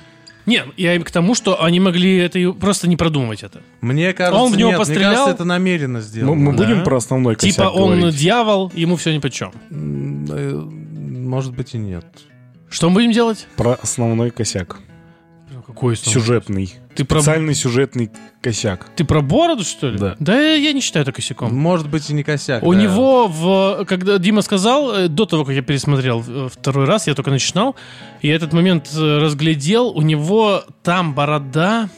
Нет, я им к тому, что они могли это просто не продумывать это. Мне кажется, Он в него нет, пострелял? мне кажется, это намеренно Мы, сделано. мы Да. будем про основной косяк типа он говорить? дьявол, ему все ни по чем. Э, Может быть и нет. Что мы будем делать? Про основной косяк. Какой Сюжетный. Ты про, Специальный сюжетный косяк. ты про бороду, что ли? Да. Да я не считаю это косяком. Может быть и не косяк. У да. него, в, когда Дима сказал, э, до того, как я пересмотрел э, второй раз, я только начинал, и этот момент э, разглядел, у него там борода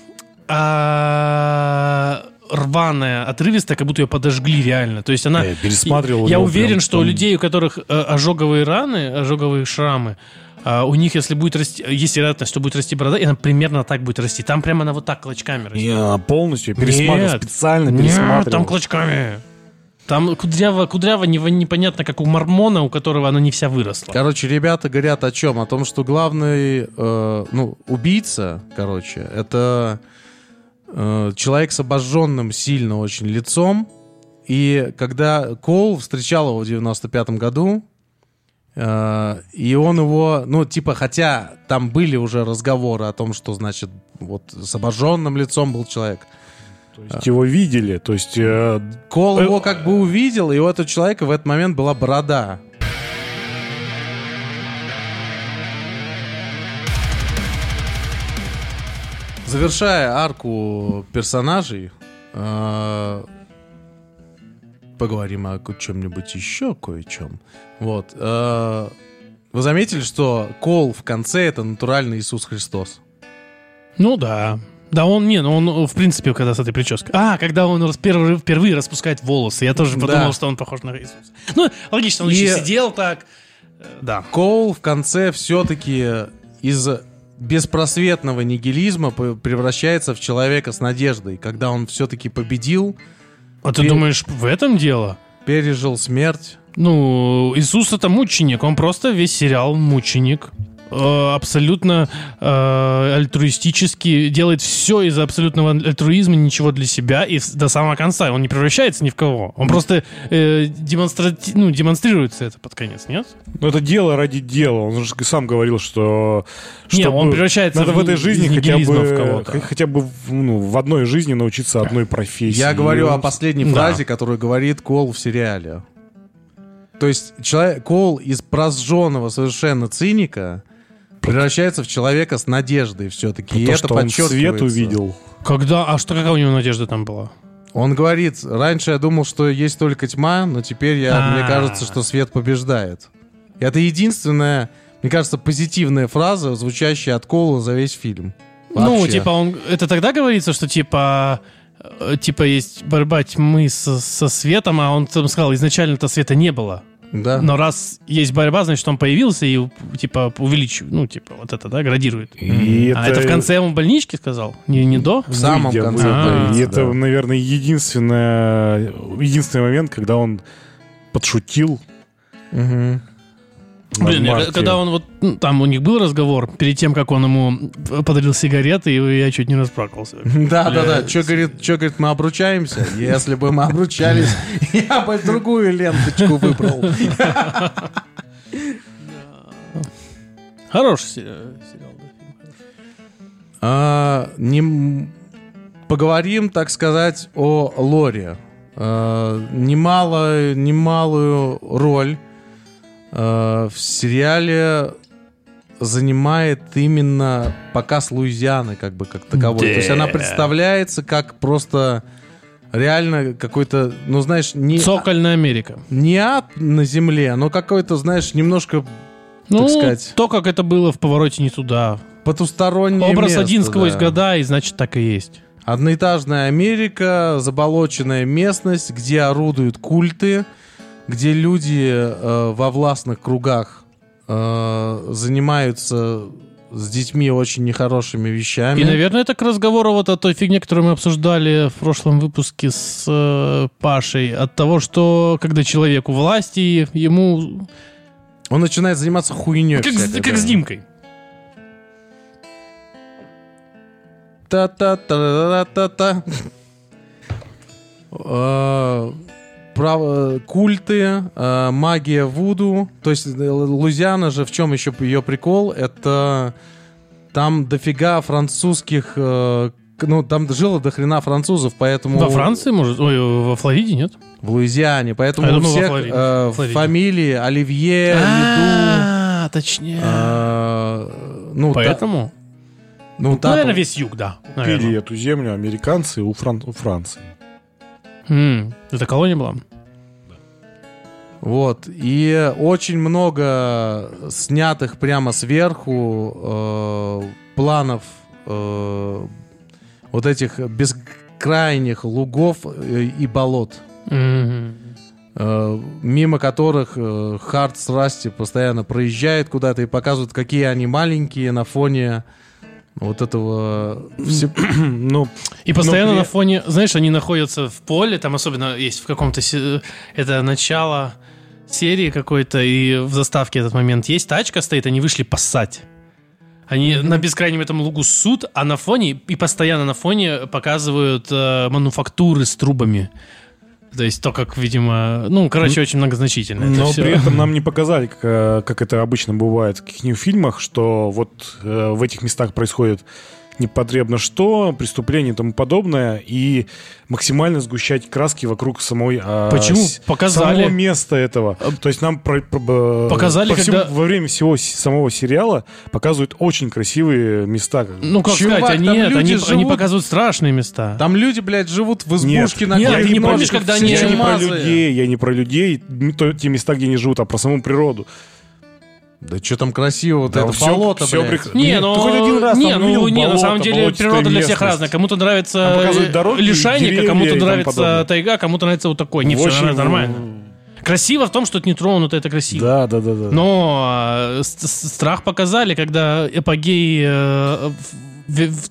а, рваная, отрывистая, как будто ее подожгли реально. То есть она... Я пересматривал Я уверен, прям что у там. людей, у которых э, ожоговые раны, ожоговые шрамы, у них, если будет расти, есть вероятность, что будет расти борода, и она примерно так будет расти. Там прямо она вот так клочками растет. Я полностью пересматривал, Нет. специально Нет, пересматривал. там клочками. Там кудряво не- непонятно, как у мормона, у которого она не вся выросла. Короче, ребята говорят о чем? О том, что главный, э, ну, убийца, короче, это э, человек с обожженным сильно очень лицом. И когда Кол встречал его в 95-м году, и он его, ну, типа, хотя там были уже разговоры о том, что, значит, вот с обожженным лицом был человек. То есть его видели, то есть... э, Кол Э, его как бы увидел, и у этого человека в этот момент была борода. Завершая арку персонажей, э, поговорим о чем-нибудь еще кое-чем. Вот. э, Вы заметили, что Кол в конце это натуральный Иисус Христос? Ну да. Да он, не, ну он, в принципе, когда с этой прической. А, когда он впервые, впервые распускает волосы. Я тоже Да. подумал, что он похож на Иисуса. Ну, логично, он И- еще сидел так. Э, Да. Коул в конце все-таки из беспросветного нигилизма превращается в человека с надеждой, когда он все-таки победил, А ты И- думаешь, в этом дело? пережил смерть. Ну, Иисус это мученик, он просто весь сериал мученик. Э, абсолютно э, альтруистически делает все из абсолютного альтруизма, ничего для себя и до самого конца. Он не превращается ни в кого. Он просто э, демонстрати- ну, демонстрируется это под конец, нет? Ну, это дело ради дела. Он же сам говорил, что... Не, чтобы- он превращается Надо в, в- этой из жизни хотя бы, в хотя бы в, ну, в одной жизни научиться одной профессии. Я говорю о он- последней Да. фразе, которую говорит Кол в сериале. То есть человек, Кол из прожженного совершенно циника превращается в человека с надеждой все-таки. И То, это что он свет увидел. Когда? А что, какая у него надежда там была? Он говорит, раньше я думал, что есть только тьма, но теперь я, А. мне кажется, что свет побеждает. И это единственная, мне кажется, позитивная фраза, звучащая от Кола за весь фильм. Ну, Вообще. типа, он. Это тогда говорится, что типа. э, Типа есть борьба тьмы со, со светом, а он там сказал, изначально-то света не было. Да. Но раз есть борьба, значит, он появился и, типа, увеличивает, ну, типа, вот это, да, градирует. И А это в конце ему в больничке сказал? Не, не до? В самом выйдя, конце. выйдя. А, И да. это, наверное, единственное, единственный момент, когда он подшутил. Мгм. Блин, я- когда он вот, ну, там у них был разговор, перед тем, как он ему подарил сигареты, и я чуть не расплакался. Да, да, да. Что говорит, что говорит, мы обручаемся? Если бы мы обручались, я бы другую ленточку выбрал. Хороший се- сериал, да, фильм. А, Поговорим, так сказать, о Лоре. А, Немало, немалую роль а, в сериале занимает именно показ Луизианы, как бы как таковой. То есть она представляется как просто реально какой-то, ну знаешь, не, Цокольная Америка. не ад на земле, но какой-то, знаешь, немножко Ну, сказать. то, как это было в повороте не туда. потустороннее Образ место, один сквозь да. года, и значит так и есть. Одноэтажная Америка, заболоченная местность, где орудуют культы, где люди э, во властных кругах э, занимаются с детьми очень нехорошими вещами. И, наверное, это к разговору вот о той фигне, которую мы обсуждали в прошлом выпуске с э, Пашей, от того, что когда человек у власти, ему... Он начинает заниматься хуйней. Как, с- всякой, как да. с Димкой. Та-та-та-та-та-та. Э, прав- Культы, э, магия Вуду. То есть э, Луизиана же в чем еще ее прикол? Это там дофига французских... э, Ну, там жило до хрена французов, поэтому... Во Франции, может? Ой, во Флориде, нет? В Луизиане. Поэтому А у думал, во всех Флориде. э, Флориде. фамилии Оливье. А, точнее. э, Ну, та- Поэтому? ну, Ну, та- наверное, весь юг, да. Купили наверное. эту землю американцы у, Фран- у Франции. М, Это колония была? Вот. И очень много снятых прямо сверху э, планов э, вот этих бескрайних лугов э, и болот, Мгм. э, мимо которых э, Харт с Расти постоянно проезжает куда-то и показывают, какие они маленькие на фоне вот этого... все- Ну, И постоянно при- на фоне, знаешь, они находятся в поле, там особенно есть в каком-то... се- Это начало серии какой-то, и в заставке этот момент есть. Тачка стоит, они вышли поссать. Они на бескрайнем этом лугу суд, а на фоне, и постоянно на фоне показывают э, мануфактуры с трубами. То есть то, как, видимо... Ну, короче, очень многозначительно. это но всё. при этом нам не показали, как, э, как это обычно бывает в каких-нибудь фильмах, что вот э, в этих местах происходит непотребно что, преступление и тому подобное, и максимально сгущать краски вокруг самой... а, Почему? с- Показали. Самого места этого. То есть нам про- про- Показали, по всему- когда- во время всего самого сериала показывают очень красивые места. Ну, как Чувак, сказать, там нет, они, они живут- показывают страшные места. Там люди, блядь, живут в избушке Нет, на нет, ты не помнишь, когда они- Я не про людей, я не про людей, то- те места, где они живут, а про саму природу. Да что там красиво, вот Да, это всё- болото, всё блядь. прек- Не, Нет, ну, хоть один раз не, там ну, не, на самом деле природа для всех разная. Кому-то нравится дороги, лишайник, а деревья кому-то нравится подобное. тайга, кому-то нравится вот такой. Не, все Очень, нормально. Красиво в том, что это не тронуто, это красиво. Да, да, да, да. Но э, страх показали, когда эпогей э, в- в-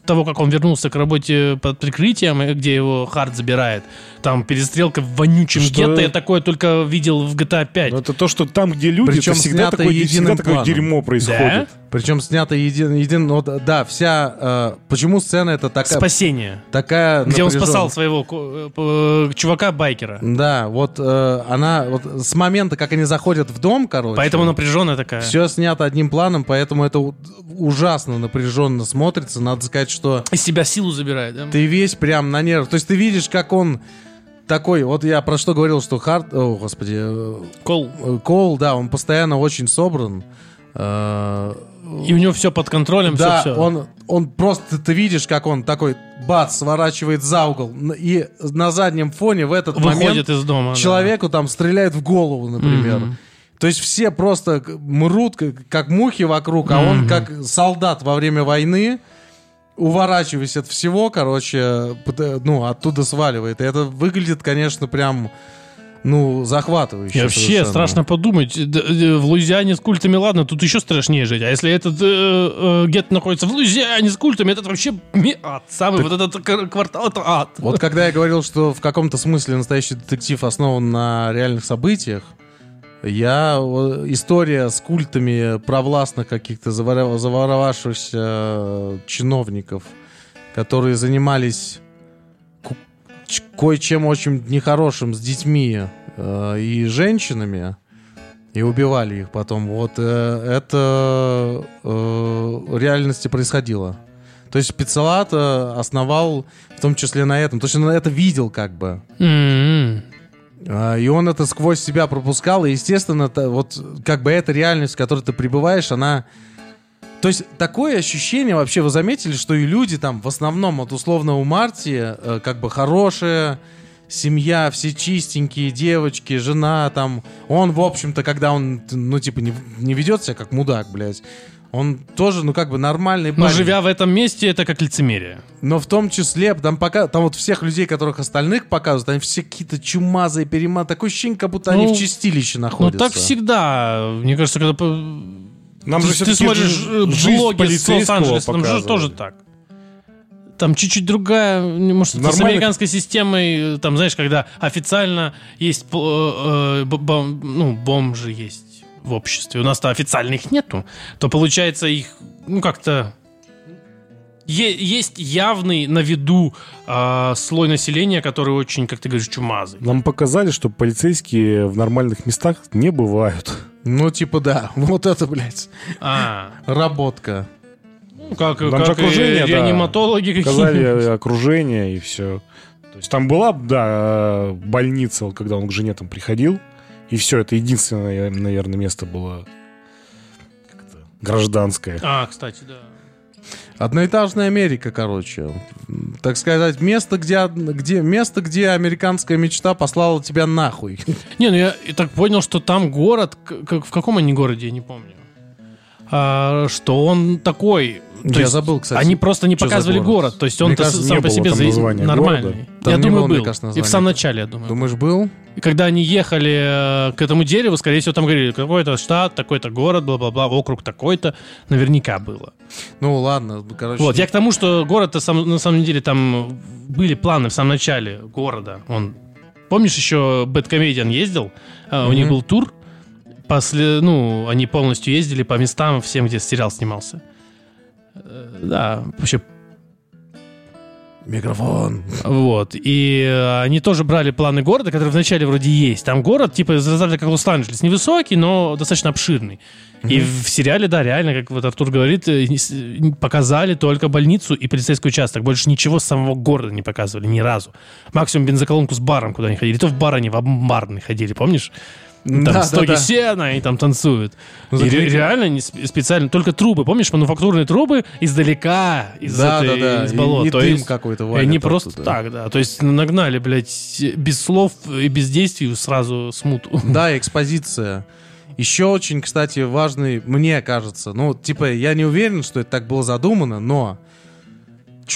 того, как он вернулся к работе под прикрытием, где его Харт забирает. Там перестрелка в вонючем Что? гетто, я такое только видел в GTA 5. Но это то, что там, где люди, Причем это всегда такое, всегда такое дерьмо происходит. Причем снято един, един, ну, да, да, вся... э, почему сцена это такая... Спасение. такая Где он спасал своего ко- э, чувака-байкера. Да, вот э, она... Вот с момента, как они заходят в дом, короче... Поэтому напряженная такая. Все снято одним планом, поэтому это ужасно напряженно смотрится. Надо сказать, что Из себя силу забирает, да? ты весь прям на нервах. То есть ты видишь, как он такой... Вот я про что говорил, что Харт... О, господи... э, Кол. э, Коул, да, он постоянно очень собран. Э, И у него все под контролем, Да, все, он, он просто, ты видишь, как он такой, бац, сворачивает за угол. И на заднем фоне в этот момент выходит из дома. да. человеку там стреляют в голову, например. Мгм. То есть все просто мрут, как, мухи вокруг, а он Мгм. как солдат во время войны, уворачиваясь от всего, короче, пыта- ну, оттуда сваливает. И это выглядит, конечно, прям, ну, захватывающе. И вообще совершенно. страшно подумать. В Луизиане с культами, ладно, тут еще страшнее жить. А если этот э, э, гет находится в Луизиане с культами, это вообще ад. Самый вот этот квартал, это ад. Вот когда я говорил, что в каком-то смысле настоящий детектив основан на реальных событиях, я история с культами провластных каких-то завора- заворовавшихся э, чиновников, которые занимались кое-чем очень нехорошим с детьми э, и женщинами и убивали их потом. Вот э, это э, реальности происходило. То есть Пиццелата основал в том числе на этом. То есть он это видел как бы. А, И он это сквозь себя пропускал. И, естественно, это вот как бы эта реальность, в которой ты пребываешь, она... То есть такое ощущение, вообще вы заметили, что и люди там в основном, вот условно у Марти, э, как бы хорошая семья, все чистенькие, девочки, жена там. Он, в общем-то, когда он, ну, типа, не, не ведет себя как мудак, блядь, он тоже, ну, как бы нормальный Но парень. живя в этом месте, это как лицемерие. Но в том числе, там пока, там вот всех людей, которых остальных показывают, они все какие-то чумазые, перема. Такое ощущение, как будто они Ну, в чистилище Ну, находятся. так всегда. Мне кажется, когда Нам Ты, же ты смотришь э, блоги с Лос-Анджелеса, там же тоже так. Там чуть-чуть другая, может, это с Нормально. американской системой, э, там, знаешь, когда официально есть э, э, бом- ну, бомжи есть в обществе, у нас-то официально их нету, то получается их, ну, как-то есть явный на виду а, слой населения, который очень, как ты говоришь, чумазый. Нам показали, что полицейские в нормальных местах не бывают. Ну, типа, да. Вот это, блядь, А, работка. ну, как, Там как же и окружение, да. реаниматологи Показали какие-нибудь. окружение и все. То есть там была, да, э, больница, вот когда он к жене там приходил, и все, это единственное, наверное, место было как-то гражданское. А, кстати, да. Одноэтажная Америка, короче. Так сказать, место, где, где, место, где американская мечта послала тебя нахуй. Не, ну я и так понял, что там город, как- в каком они городе, я не помню. А, что он такой. То Я есть забыл, кстати. Они просто не показывали город. город. То есть он кажется, сам не по было себе там за- названия нормальный. Там я не думаю, было, мне был. кажется, И в самом начале, я думаю. Думаешь, был? И когда они ехали э, к этому дереву, скорее всего, там говорили, какой-то штат, такой-то город, бла-бла-бла, округ такой-то. Наверняка было. Ну, ладно, короче. Вот, я к тому, что город-то сам- на самом деле там были планы в самом начале города. Он, помнишь, еще Бэткомедиан ездил, а, у них был тур, после, ну, они полностью ездили по местам всем, где сериал снимался. Э, Да, вообще, Микрофон. вот. И э, они тоже брали планы города, которые вначале вроде есть. Там город, типа, из разряда как Лос-Анджелес. Невысокий, но достаточно обширный. И в сериале, да, реально, как вот Артур говорит, э, показали только больницу и полицейский участок. Больше ничего с самого города не показывали ни разу. Максимум бензоколонку с баром, куда они ходили. То в бар они в амбарный ходили, помнишь? Там Да, да, стоги да. сена, и там танцуют. Ну, и ре- реально не сп- специально, только трубы, помнишь, мануфактурные трубы издалека, из, Да, этой- да, да. из И- болот. и То дым какой-то и валит не просто оттуда. так, да. То есть нагнали, блядь, без слов и без действий сразу смуту. Да, экспозиция. Еще очень, кстати, важный, мне кажется, ну, типа, я не уверен, что это так было задумано, но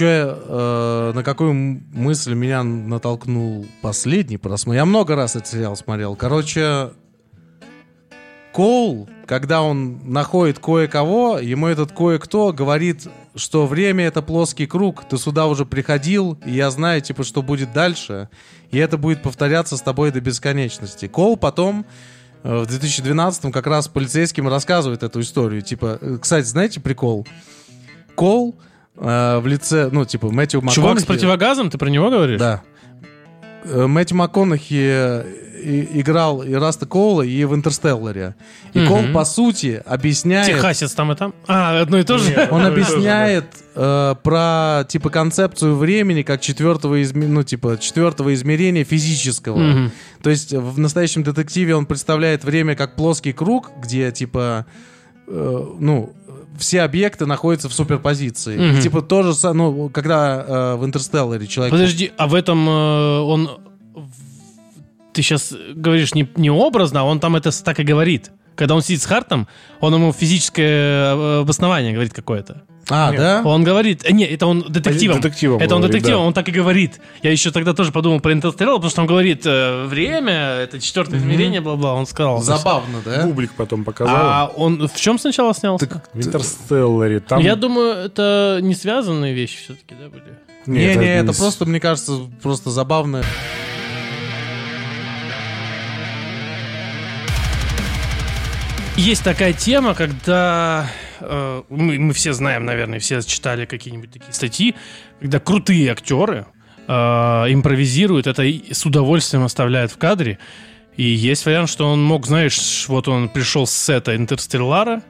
я, э, на какую мысль меня натолкнул последний просмотр. Я много раз этот сериал смотрел. Короче, Коул, когда он находит кое-кого, ему этот кое-кто говорит, что время — это плоский круг, ты сюда уже приходил, и я знаю, типа, что будет дальше, и это будет повторяться с тобой до бесконечности. Коул потом э, в 2012-м как раз полицейским рассказывает эту историю. Типа, э, кстати, знаете прикол? Коул э, в лице, ну, типа, Мэтью МакКонахи... Чувак с противогазом, ты про него говоришь? Да. Э, Мэтью МакКонахи э, и- играл и Раста Коула, и в «Интерстелларе». И Мгм. Коул, по сути, объясняет... Техасец там и там. А, одно и то же. Нет, Он объясняет э, про, типа, концепцию времени как четвертого, изме- ну, типа, четвертого измерения физического. Мгм. То есть в настоящем детективе он представляет время как плоский круг, где, типа, э, ну, все объекты находятся в суперпозиции. Мгм. И, типа, то же самое, ну, когда э, в «Интерстелларе» человек... Подожди, а в этом э, он... Ты сейчас говоришь не, не образно, а он там это так и говорит. Когда он сидит с Хартом, он ему физическое э, обоснование говорит какое-то. А, Нет. да? Он говорит... э, Не, это он детективом. Детективом это он говорит, детективом, да. он так и говорит. Я еще тогда тоже подумал про Интерстеллар, потому что он говорит э, время, это четвертое измерение, бла-бла. Он сказал... Забавно, да? Бублик потом показал. А он в чем сначала снялся? В Интерстелларе. Там... Я думаю, это не связанные вещи все-таки, да, были? Не, не, это с- просто, мне кажется, просто забавно. Есть такая тема, когда э, мы, мы все знаем, наверное, все читали какие-нибудь такие статьи, когда крутые актеры э, импровизируют, это с удовольствием оставляют в кадре. И есть вариант, что он мог, знаешь, вот он пришел с сета Интерстеллара,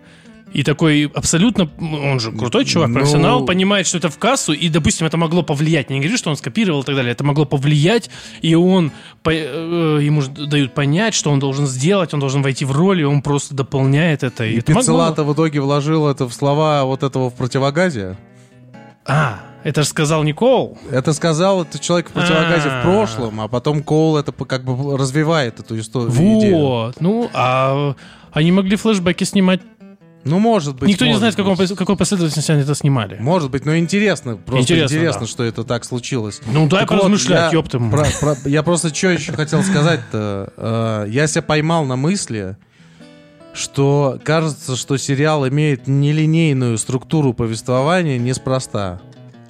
и такой абсолютно, он же крутой чувак, Ну- профессионал, понимает, что это в кассу, и, допустим, это могло повлиять. Не говорю, что он скопировал и так далее, это могло повлиять, и он, по- э, ему дают понять, что он должен сделать, он должен войти в роль, и он просто дополняет это. И И это могло- в итоге вложил это в слова вот этого в противогазе. А, это же сказал Никол. Это сказал этот человек в противогазе А. в прошлом, а потом Коул это как бы развивает эту историю. Вот. Ну, а они могли флешбеки снимать. Ну, может быть. Никто не может знает, в каком, быть. пос- какой последовательности они это снимали. Может быть, но интересно. Просто Интересно, интересно, да. что это так случилось. Ну, дай Так вот, поразмышлять, про- про- я просто что еще хотел сказать-то. Э, я себя поймал на мысли. что кажется, что сериал имеет нелинейную структуру повествования неспроста.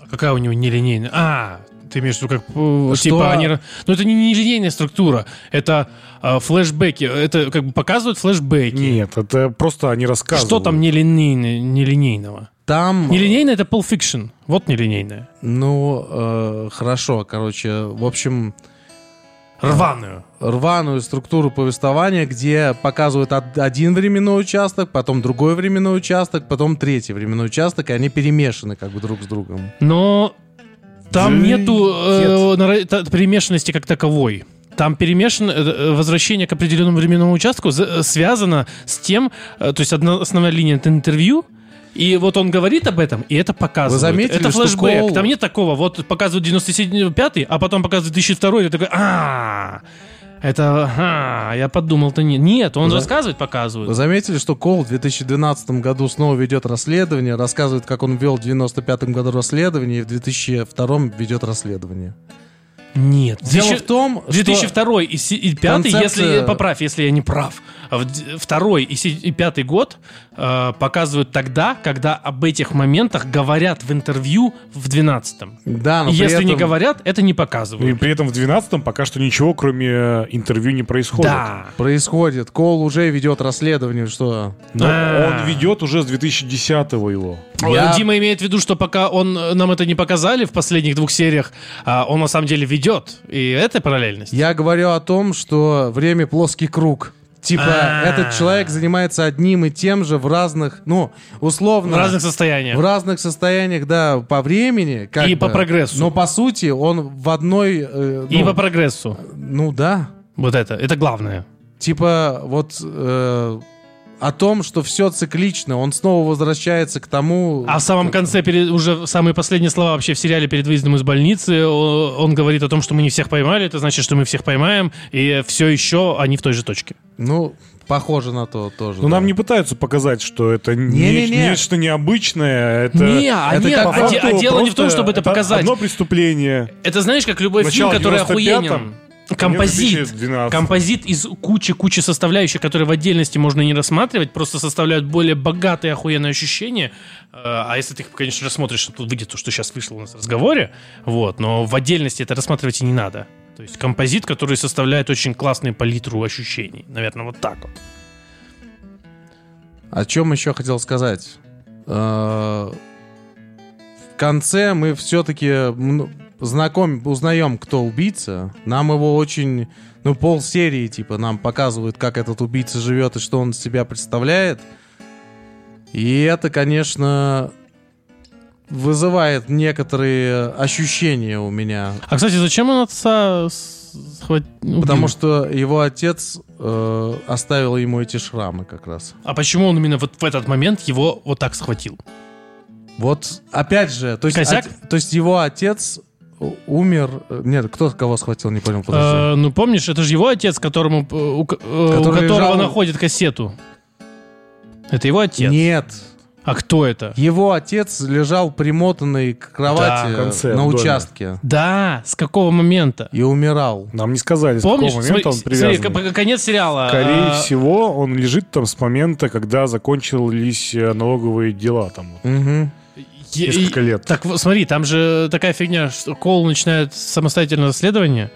А Какая у него нелинейная? А, ты имеешь в виду, как э, Что? типа они... Ну, это не нелинейная структура, это э, флешбеки, это как бы показывают флешбеки. Нет, это просто они рассказывают. Что там нелинейно- нелинейного? Там, Нелинейное это Pulp Fiction. Вот нелинейное. ну, э, хорошо, короче, в общем, Рваную. рваную структуру повествования, где показывают од- один временной участок, потом другой временной участок, потом третий временной участок, и они перемешаны как бы друг с другом. Но там Да нету э, нет. перемешанности как таковой. Там перемешан, э, э, возвращение к определенному временному участку э, связано с тем, то есть одна основная линия это интервью, и вот он говорит об этом, и это показывает. Вы заметили, это что флешбэк. Коул- Там нет такого. Вот показывают 97-й, а потом показывают 2002 и ты такой, а это, ага, я подумал-то нет. Нет, он Да. рассказывает, Вы показывает. заметили, что Кол в 2012 году снова ведет расследование, рассказывает, как он вел в 95 году расследование, и в 2002 ведет расследование. Нет. Дело 2000 в том, 2002 и, си- и пятый, концепция- если поправь, если я не прав. Второй и, си- и пятый год э, показывают тогда, когда об этих моментах говорят в интервью в 12-м. да, но И при если не этом- говорят, это не Ну и показывают. при этом в 12-м пока что ничего, кроме э, интервью, не происходит. Да. происходит. Кол уже ведет расследование, что Но А. он ведет уже с 2010-го его. Я- Дима имеет в виду, что пока он э, нам это не показали в последних двух сериях, а он на самом деле ведет. И это параллельность. Я говорю о том, что время плоский круг. Типа, А. этот человек занимается одним и тем же в разных, ну, условно... В разных состояниях. в разных состояниях, да, по времени. как И бы. по прогрессу. Но по сути он в одной... э, И ну, по прогрессу. ну да. Вот это. Это главное. Типа, вот э, о том, что все циклично, он снова возвращается к тому... А в самом конце, перед, уже самые последние слова вообще в сериале перед выездом из больницы, он говорит о том, что мы не всех поймали, это значит, что мы всех поймаем, и все еще они в той же точке. Ну, похоже на то тоже. Но да. нам не пытаются показать, что это не- Не-не-не. нечто необычное. Это, не, это нет, как а, по а факту дело не в том, чтобы это показать. Одно преступление. Это знаешь, как любой Начало фильм, который в 95-м, охуенен. Композит. 2012. Композит из кучи-кучи составляющих, которые в отдельности можно не рассматривать, просто составляют более богатые охуенные ощущения. Э, А если ты их, конечно, рассмотришь, тут выйдет то, что сейчас вышло у нас в разговоре, вот, но в отдельности это рассматривать и не надо. То есть композит, который составляет очень классную палитру ощущений. Наверное, вот так вот. О чем еще хотел сказать? Э, В конце мы все-таки знаком, узнаем, кто убийца. Нам его очень... Ну, пол серии, типа, нам показывают, как этот убийца живет и что он из себя представляет. И это, конечно, вызывает некоторые ощущения у меня. А, кстати, зачем он отца с- схват- убил? Потому что его отец э, оставил ему эти шрамы как раз. А почему он именно вот в этот момент его вот так схватил? Вот, опять же, то есть, от- то есть его отец умер... э, Нет, кто кого схватил, не понял, подожди. Э, ну, помнишь, это же его отец, которому, э, у, у которого лежал- находит кассету. Это его отец. Нет, А кто это? его отец лежал примотанный к кровати Да, конце, на в доме. участке Да, с какого момента? и умирал. Нам не сказали, с Помнишь? какого момента он смотри, смотри, привязан. к- конец сериала. Скорее а, всего, он лежит там с момента, когда закончились налоговые дела. Там, е- несколько и- лет. Так, вот смотри, там же такая фигня, что Коул начинает самостоятельное расследование,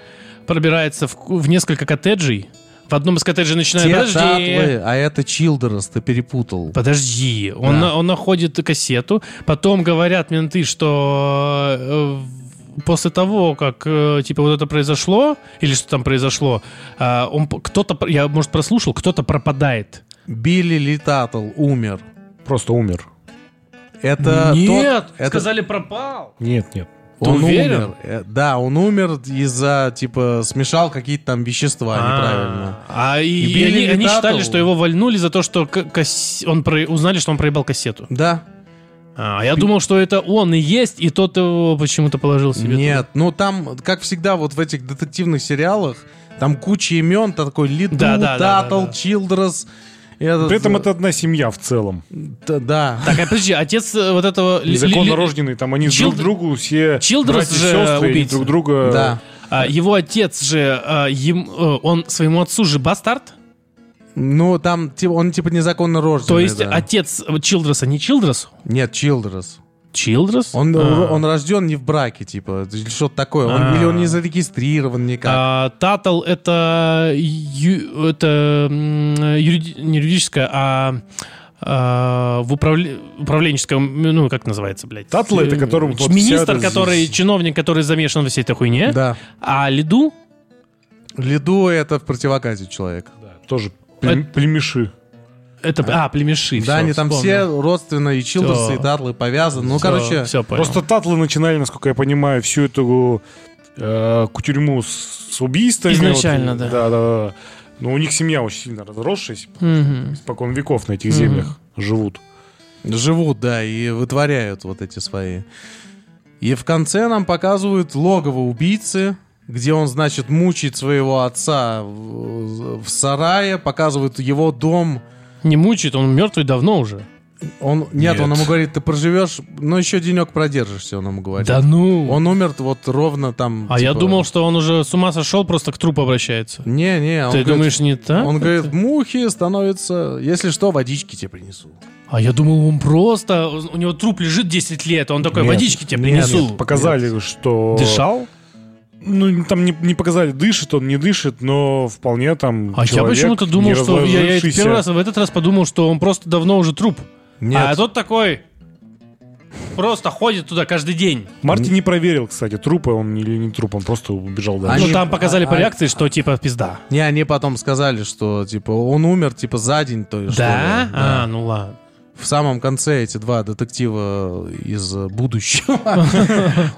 пробирается в, в несколько коттеджей. В одном из коттеджей начинает... Те Подожди, татлы, а это Чилдерс, ты перепутал. Подожди, он, Да. на- он находит кассету, потом говорят менты, что э, после того, как э, типа вот это произошло или что там произошло, э, он кто-то, я может прослушал, кто-то пропадает. Билли Литатл умер. Просто умер. Это Нет, тот- это- сказали пропал. Нет, нет. Ты он уверен? умер. Э, Да, он умер из-за, типа, смешал какие-то там вещества неправильно. А и, И и они, они считали, что его вольнули за то, что к- кас- он про- узнали, что он проебал кассету. Да. А я думал, что это он и есть, и тот его почему-то положил себе. Нет, ну там, как всегда, вот в этих детективных сериалах, там куча имен, там такой Лиду, Да, да, да, да, да. Чилдрес. Этот, При этом э, это одна семья в целом. д- Да. Так, а подожди, отец э, вот этого... ли- рожденные, там они Чилд- друг другу все и же убийца. друг друга... Да. А, его отец же, а, им, э, он своему отцу же бастард? Ну, там типа, он типа незаконно рожденный. То есть да. отец Чилдреса не Чилдрес? Нет, Чилдрес. Чилдрес? Он, А. он рожден не в браке, типа, что-то такое. Он- А. или он не зарегистрирован никак. А, Татл это, ю- это юриди- не юридическое, а, а, в управле- управленческом, ну, как называется, блядь? Татл это которому вот Министр, который, чиновник, который замешан во всей этой хуйне. Да. А Лиду? Лиду это в противогазе человек. Да, тоже плем- племеши. Это, а, племеши. да, всё, они там вспомнил. все родственно, и Чилдрсы, Всё. и Татлы повязаны. Ну, Всё, короче, понял. Просто татлы начинали, насколько я понимаю, всю эту э, кутюрьму с, с убийствами. Изначально, Вот, да. Да, да, да. Но у них семья очень сильно разросшаяся. Мгм. Спокон веков на этих Мгм. землях живут. живут, да, и вытворяют вот эти свои. И в конце нам показывают логово убийцы, где он, значит, мучает своего отца в, в сарае, показывают его дом. Не мучает, он мертвый давно уже. Он, нет, Нет. он ему говорит, ты проживешь, но еще денек продержишься, он ему говорит. Да ну. Он умер вот ровно там. а я типа- думал, что он уже с ума сошел, просто к трупу обращается. Не, не, он Ты говорит- думаешь, не так? Он говорит, мухи становятся, если что, водички тебе принесу. А я думал, он просто... У него труп лежит 10 лет, он такой, Нет, водички тебе нет, принесу. нет, Показали, что... Дышал? Ну, там не, не показали, дышит он, не дышит, но вполне там А я почему-то думал, что... Я, я первый раз в этот раз подумал, что он просто давно уже труп. Нет, А тот такой... Просто ходит туда каждый день. Марти не проверил, кстати, трупы он или не труп, он просто убежал дальше. Они- Ну, там показали а- по а- реакции, что типа пизда. не, они потом сказали, что типа он умер типа за день, то есть. Да? А, ну ладно. В самом конце эти два детектива из будущего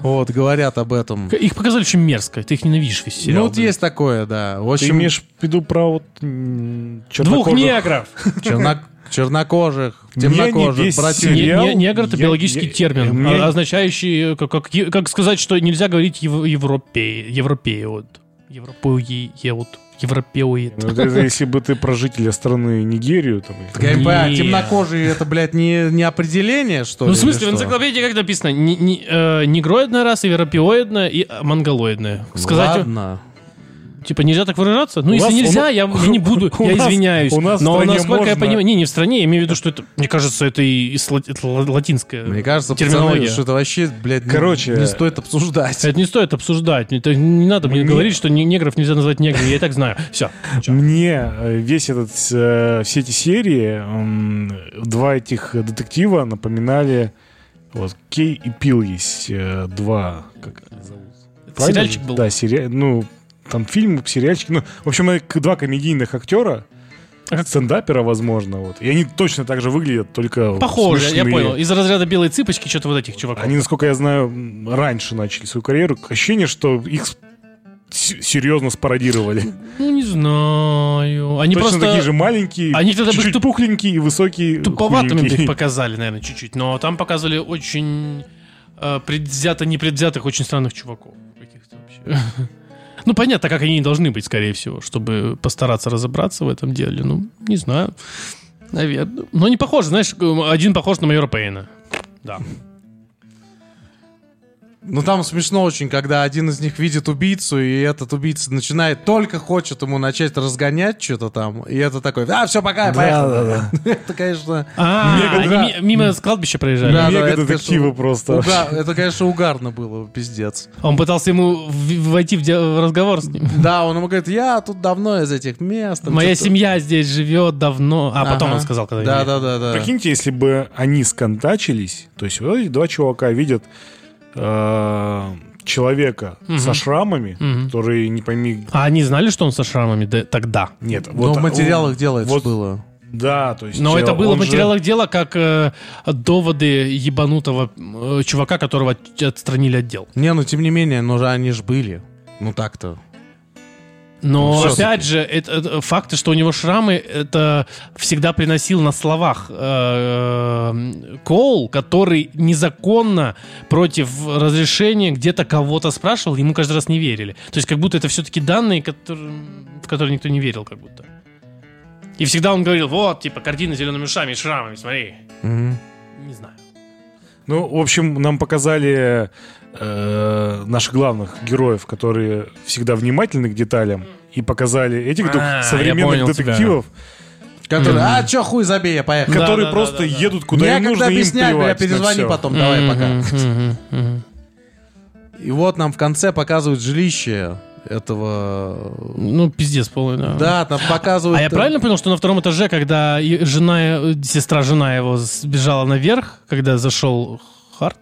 вот говорят об этом. Их показали очень мерзко. Ты их ненавидишь весь сериал. Ну вот есть такое, да. В Ты общем, имеешь в виду про вот Двух негров. черно- чернокожих, темнокожих, братьев. Не- не- Негр это я- биологический я- термин, а- означающий, как, как, как сказать, что нельзя говорить ев, европе, европеод. Европеод. Европеоид. Ну, это если бы ты про жителя страны Нигерию, там, Так я не понимаю, Не. темнокожие это, блядь, не, не определение, что Ну, ли? в смысле, в энциклопедии как написано? Ни- ни- э, негроидная раса, европеоидная и э, монголоидная. Сказать, Ладно. Типа, нельзя так выражаться? Ну, У если нас- нельзя, у- я, я не буду, у я нас- извиняюсь. у нас Но насколько я можно. понимаю, не, не в стране, я имею в виду, что это, мне кажется, это и из лати- это ла- латинское. Мне кажется, терминология. пацаны, что это вообще, блядь, не- Короче, не, стоит обсуждать. Это не стоит обсуждать. Это не надо мне Мне- говорить, что не- негров нельзя назвать неграми. Я и так знаю. Все. Мне э, весь этот, э, все эти серии, два этих детектива напоминали, вот, Кей и Пил есть э, два, как зовут? Сериальчик был. Да, сериал, ну, там фильм, сериальчик, ну, в общем, два комедийных актера, стендапера, возможно, вот, и они точно так же выглядят, только Похоже, я смешные. понял. Из разряда белой цыпочки что-то вот этих чуваков. Они, насколько я знаю, раньше начали свою карьеру. Ощущение, что их серьезно спародировали. Ну, не знаю. Они Точно просто... такие же маленькие, Они тогда чуть-чуть туп- пухленькие и высокие, Туповатыми их показали, наверное, чуть-чуть. Но там показывали очень э, предвзято непредвзятых, очень странных чуваков. Каких-то вообще. Ну, понятно, как они и должны быть, скорее всего, чтобы постараться разобраться в этом деле. Ну, не знаю. Наверное. Но не похоже, знаешь, один похож на майора Пейна. Да. Ну там смешно очень, когда один из них видит убийцу, и этот убийца начинает, только хочет ему начать разгонять что-то там, и это такой, а, все, пока, поехали. Это, конечно, А, Мега они ми- мимо кладбища проезжали. Да, да, Мега это, детективы конечно, просто. уга- это, конечно, угарно было, пиздец. Он пытался ему в- войти в, де- в разговор с ним. Да, он ему говорит, я тут давно из этих мест. там Моя что-то». семья здесь живет давно. А потом он сказал, когда Да, да, да, да. Прикиньте, если бы они сконтачились, то есть вот эти два чувака видят человека Мгм. со шрамами, Мгм. который не пойми... А они знали, что он со шрамами да- тогда? Нет, Но вот в материалах он- дела это вот- было. Да, то есть... Но э, это было в же- материалах дела как э, доводы ебанутого э, чувака, которого от- отстранили отдел. Не, ну тем не менее, но же они же были. Ну так-то. Но Ну, всё опять же, это, это факты, что у него шрамы, это всегда приносил на словах э, Коул, который незаконно против разрешения где-то кого-то спрашивал, ему каждый раз не верили. То есть как будто это все-таки данные, которые- в которые никто не верил, как будто. И всегда он говорил, вот, типа, картина с зелеными ушами и шрамами, смотри. Мгм. Не знаю. Ну, в общем, нам показали э, наших главных героев, которые всегда внимательны к деталям, и показали этих двух А, я современных детективов, Который, а, чё, хуй забей, я поехал. Которые да, просто да, да, да. едут куда им Некогда нужно, им объяснять, бля, плевать на перезвони потом, давай пока. И вот нам в конце показывают жилище этого... Ну, пиздец полный, да. Да, там показывают... А я правильно понял, что на втором этаже, когда жена, э, сестра жена его сбежала наверх, когда зашел Харт,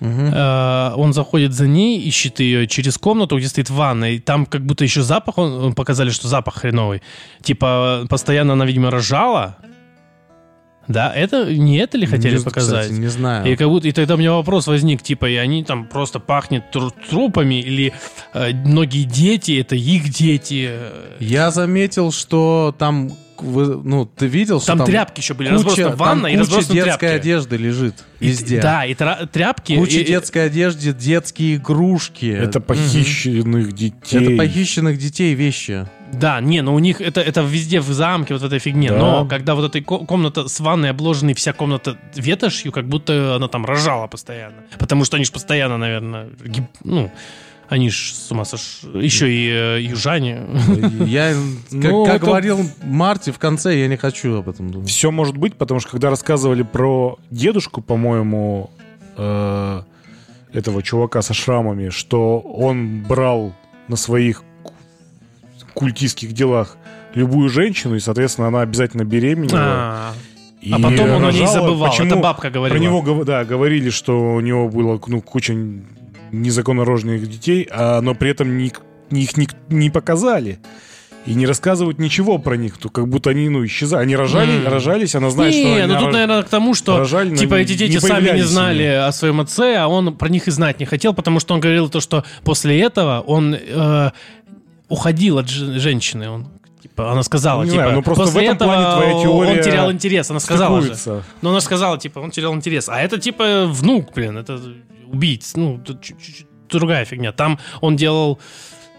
Э, он заходит за ней, ищет ее через комнату, где стоит ванна, и там как будто еще запах, он, показали, что запах хреновый. Типа, постоянно она, видимо, рожала. Да, это не это ли хотели Не- показать? кстати, не знаю. И как будто и тогда у меня вопрос возник, типа, и они там просто пахнет тру- трупами, или э, многие дети, это их дети. Я заметил, что там... вы- Ну, ты видел, что Там, там тряпки еще были, там ванна и куча разбросаны детской тряпки. одежды лежит И- везде. да, и тра- тряпки. Куча и- детской одежды, детские игрушки. Это похищенных детей. Это похищенных детей вещи. Да, не, но у них это, это везде в замке, вот в этой фигне. Да. Но когда вот эта ко- комната с ванной обложенной, вся комната ветошью, как будто она там рожала постоянно. Потому что они же постоянно, наверное, гиб- ну, они ж с ума сош... Еще и э, южане. Я, как, Ну, как это- говорил Марти в конце, я не хочу об этом думать. Все может быть, потому что когда рассказывали про дедушку, по-моему, э, этого чувака со шрамами, что он брал на своих ку- культистских делах любую женщину, и, соответственно, она обязательно беременела. А, и А потом он о ней рожала. забывал. Почему? Это бабка говорила. Про него да, говорили, что у него было ну, куча незаконно рожденных детей, а, но при этом ни- ни- их ни- не показали. И не рассказывают ничего про них, то как будто они ну, исчезали. Они рожали, М. рожались, она знает, что не, они ну тут, рож- наверное, к тому, что рожали, но типа не- эти дети не сами не знали о своем отце, а он про них и знать не хотел, потому что он говорил то, что после этого он э, уходил от женщины. Он, типа, она сказала, Не типа, знаю, ну просто после в этом этого плане твоя теория он терял интерес. Она сказала же. стыкуется. Но она сказала, типа, он терял интерес. А это, типа, внук, блин, это убийц. Ну, тут чуть-чуть другая фигня. Там он делал,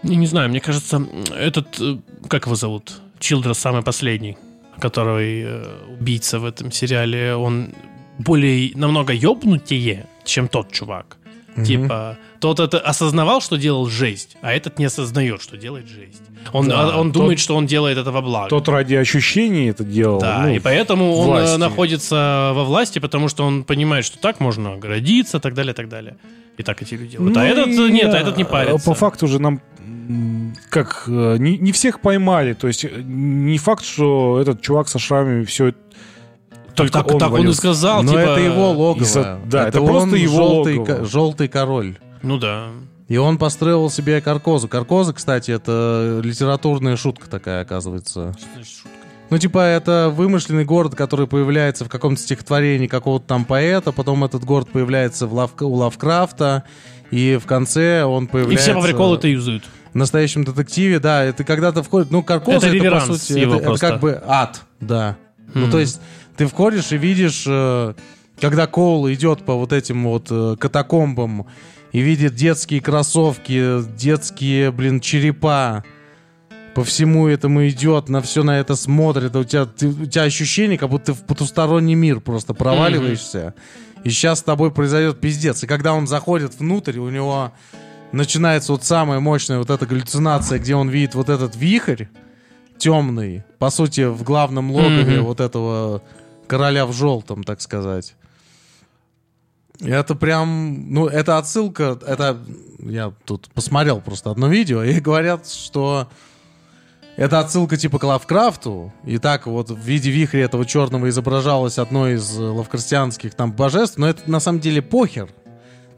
я не знаю, мне кажется, этот, э, как его зовут? Чилдрес самый последний, который э, убийца в этом сериале, он более, намного ёбнутее, чем тот чувак. Типа, тот это осознавал, что делал жесть, а этот не осознает, что делает жесть. Он, Да, а- он тот- думает, что он делает это во благо. Тот ради ощущений это делал. Да, ну, и поэтому он власти. э, находится во власти, потому что он понимает, что так можно гордиться, так далее, так далее. И так эти люди делают. а Ну этот и, нет, а э, этот не парится. По факту же нам как э, не, не всех поймали. То есть не факт, что этот чувак со шрамами все так, так, так он и сказал, Но типа... это его логово. из-за- да, это он просто его желтый, логово. ко- желтый король. Ну да. И он построил себе Каркозу. Каркоза, кстати, это литературная шутка такая, оказывается. Что значит шутка? Ну, типа, это вымышленный город, который появляется в каком-то стихотворении какого-то там поэта, потом этот город появляется в Лав- у Лавкрафта, и в конце он И появляется... все по приколу это юзают. В настоящем детективе, да, это когда-то входит... Ну, Каркоза Это это, по сути, это, это как бы ад, да. Ну, Мгм. то есть ты входишь и видишь, э, когда Коул идет по вот этим вот э, катакомбам и видит детские кроссовки, детские, блин, черепа, по всему этому идет, на все на это смотрит, у тебя, ты- у тебя ощущение, как будто ты в потусторонний мир просто проваливаешься, и сейчас с тобой произойдет пиздец. И когда он заходит внутрь, у него начинается вот самая мощная вот эта галлюцинация, где он видит вот этот вихрь темный, по сути, в главном логове Мгм. вот этого короля в желтом, так сказать. Это прям, ну, это отсылка, это, я тут посмотрел просто одно видео, и говорят, что это отсылка типа к Лавкрафту, и так вот в виде вихря этого черного изображалось одно из лавкрафтианских там божеств, но это на самом деле похер.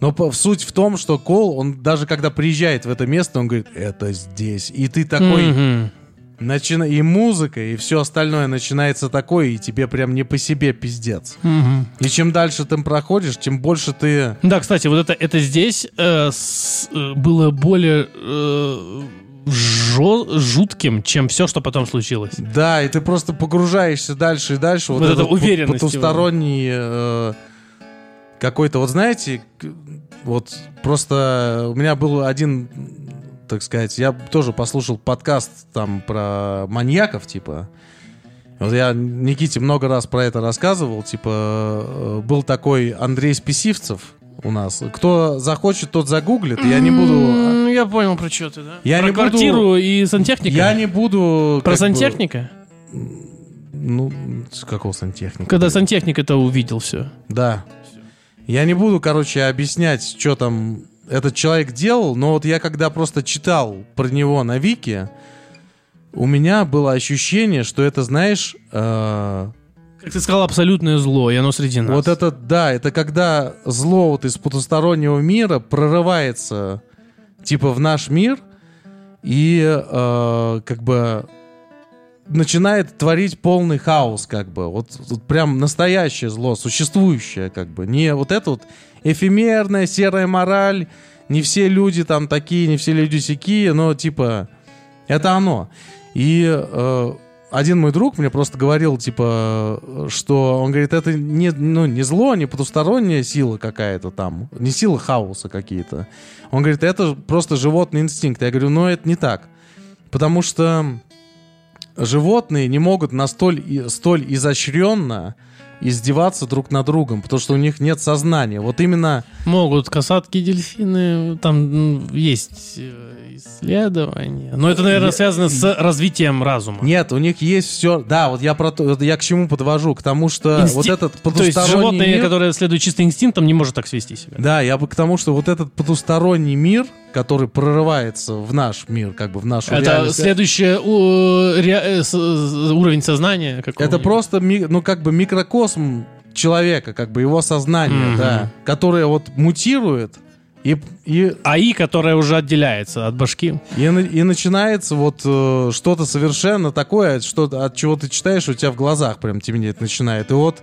Но суть в том, что Кол, он даже когда приезжает в это место, он говорит, это здесь. И ты такой, Мгм. Начина... и музыка, и все остальное начинается такое, и тебе прям не по себе пиздец. Мгм. И чем дальше ты проходишь, тем больше ты... Да, кстати, вот это, это здесь э, с- э, было более э, жё- жутким, чем все, что потом случилось. Да, и ты просто погружаешься дальше и дальше. Вот, Вот эта уверенность по- Потусторонний э, какой-то... Вот знаете, вот просто у меня был один, так сказать, я тоже послушал подкаст там про маньяков, типа. Вот я Никите много раз про это рассказывал. Типа, э, был такой Андрей Списивцев у нас. Кто захочет, тот загуглит. Я не буду... М, Я понял, про что ты, да? Я про не буду- квартиру и сантехника? Я не буду... Про как бы- сантехника? Ну, с какого сантехника? Когда сантехник это увидел все. Да. Я не буду, короче, объяснять, что там этот человек делал, но вот я когда просто читал про него на Вики, у меня было ощущение, что это, знаешь, э, Как ты сказал, абсолютное зло, и оно среди нас. вот это, да, это когда зло вот из потустороннего мира прорывается, типа, в наш мир, и э, как бы начинает творить полный хаос, как бы. Вот, вот прям настоящее зло, существующее, как бы. Не вот это вот эфемерная серая мораль, не все люди там такие, не все люди сякие, но типа это оно. И э, один мой друг мне просто говорил, типа, что он говорит, это не, ну, не зло, не потусторонняя сила какая-то там, не сила хаоса какие-то. Он говорит, это просто животный инстинкт. Я говорю, ну это не так. Потому что животные не могут настоль, и- столь изощренно издеваться друг над другом, потому что у них нет сознания. Вот именно... Могут касатки, дельфины, там есть э, исследования. Но это, наверное, Я- связано с развитием разума. Нет, у них есть все... Да, вот я про то, я к чему подвожу, к тому, что Инсти- вот этот То есть потусторонний животное, мир- которое следует чисто инстинктам, не может так свести себя. Да, я бы к тому, что вот этот потусторонний мир, который прорывается в наш мир, как бы в нашу Это реальность, следующий уровень сознания. это просто, ну, как бы микрокосм человека, как бы его сознание, Мгм. да, которое вот мутирует и, и, АИ, которая уже отделяется от башки. и, и начинается вот э, что-то совершенно такое, что от чего ты читаешь, у тебя в глазах прям темнеть начинает. И вот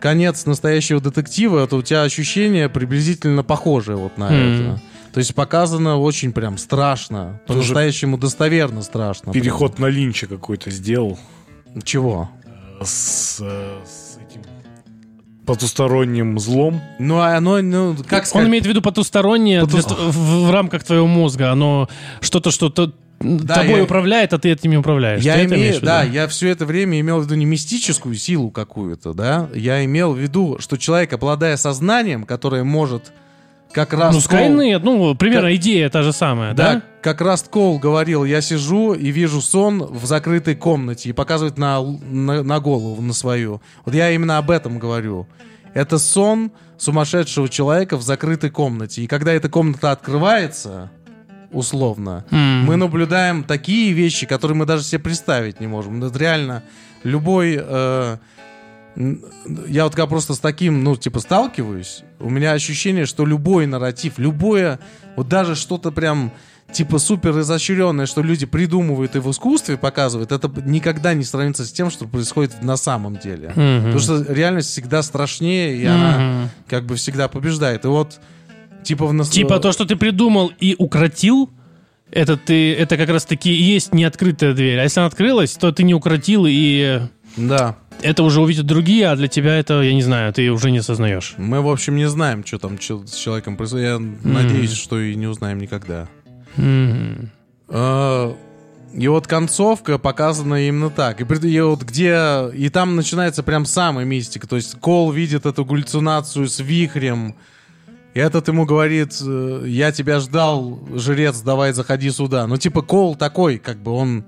конец настоящего детектива, это у тебя ощущение приблизительно похожее вот на Хм. это. То есть показано очень прям страшно, по-настоящему достоверно страшно. Переход на Линча какой-то сделал. Прям. Чего? С, э, с этим потусторонним злом. Ну, а оно, ну, как Он сказать... имеет в виду потустороннее Потус- для в, в рамках твоего мозга. Оно что-то, что то тобой я- управляет, а ты этим не управляешь. Я Ты виду? да, я все это время имел в виду не мистическую силу какую-то, да, я имел в виду, что человек, обладая сознанием, которое может как раз... Ну, Skynet, ну, примерно идея та же самая, Да, да? как раз Кол говорил, я сижу и вижу сон в закрытой комнате и показывает на, на, на голову, на свою. Вот я именно об этом говорю. Это сон сумасшедшего человека в закрытой комнате. И когда эта комната открывается, условно, М. мы наблюдаем такие вещи, которые мы даже себе представить не можем. Это реально любой... э, я вот когда просто с таким, ну, типа, сталкиваюсь, у меня ощущение, что любой нарратив, любое, вот даже что-то прям, типа, супер изощренное, что люди придумывают и в искусстве показывают, это никогда не сравнится с тем, что происходит на самом деле. Мгм. Потому что реальность всегда страшнее, и она Мгм. как бы всегда побеждает. И вот, типа, в нас... Типа то, что ты придумал и укротил, это ты, это как раз таки и есть неоткрытая дверь. А если она открылась, то ты не укротил, и Да. Это уже увидят другие, а для тебя это, я не знаю, ты уже не осознаешь. Мы, в общем, не знаем, что там с человеком происходит. Я надеюсь, что и не узнаем никогда. А, И вот концовка показана именно так. И, и вот где... И там начинается прям самая мистика. То есть Кол видит эту галлюцинацию с вихрем. И этот ему говорит, э, я тебя ждал, жрец, давай заходи сюда. Ну, типа, Кол такой, как бы он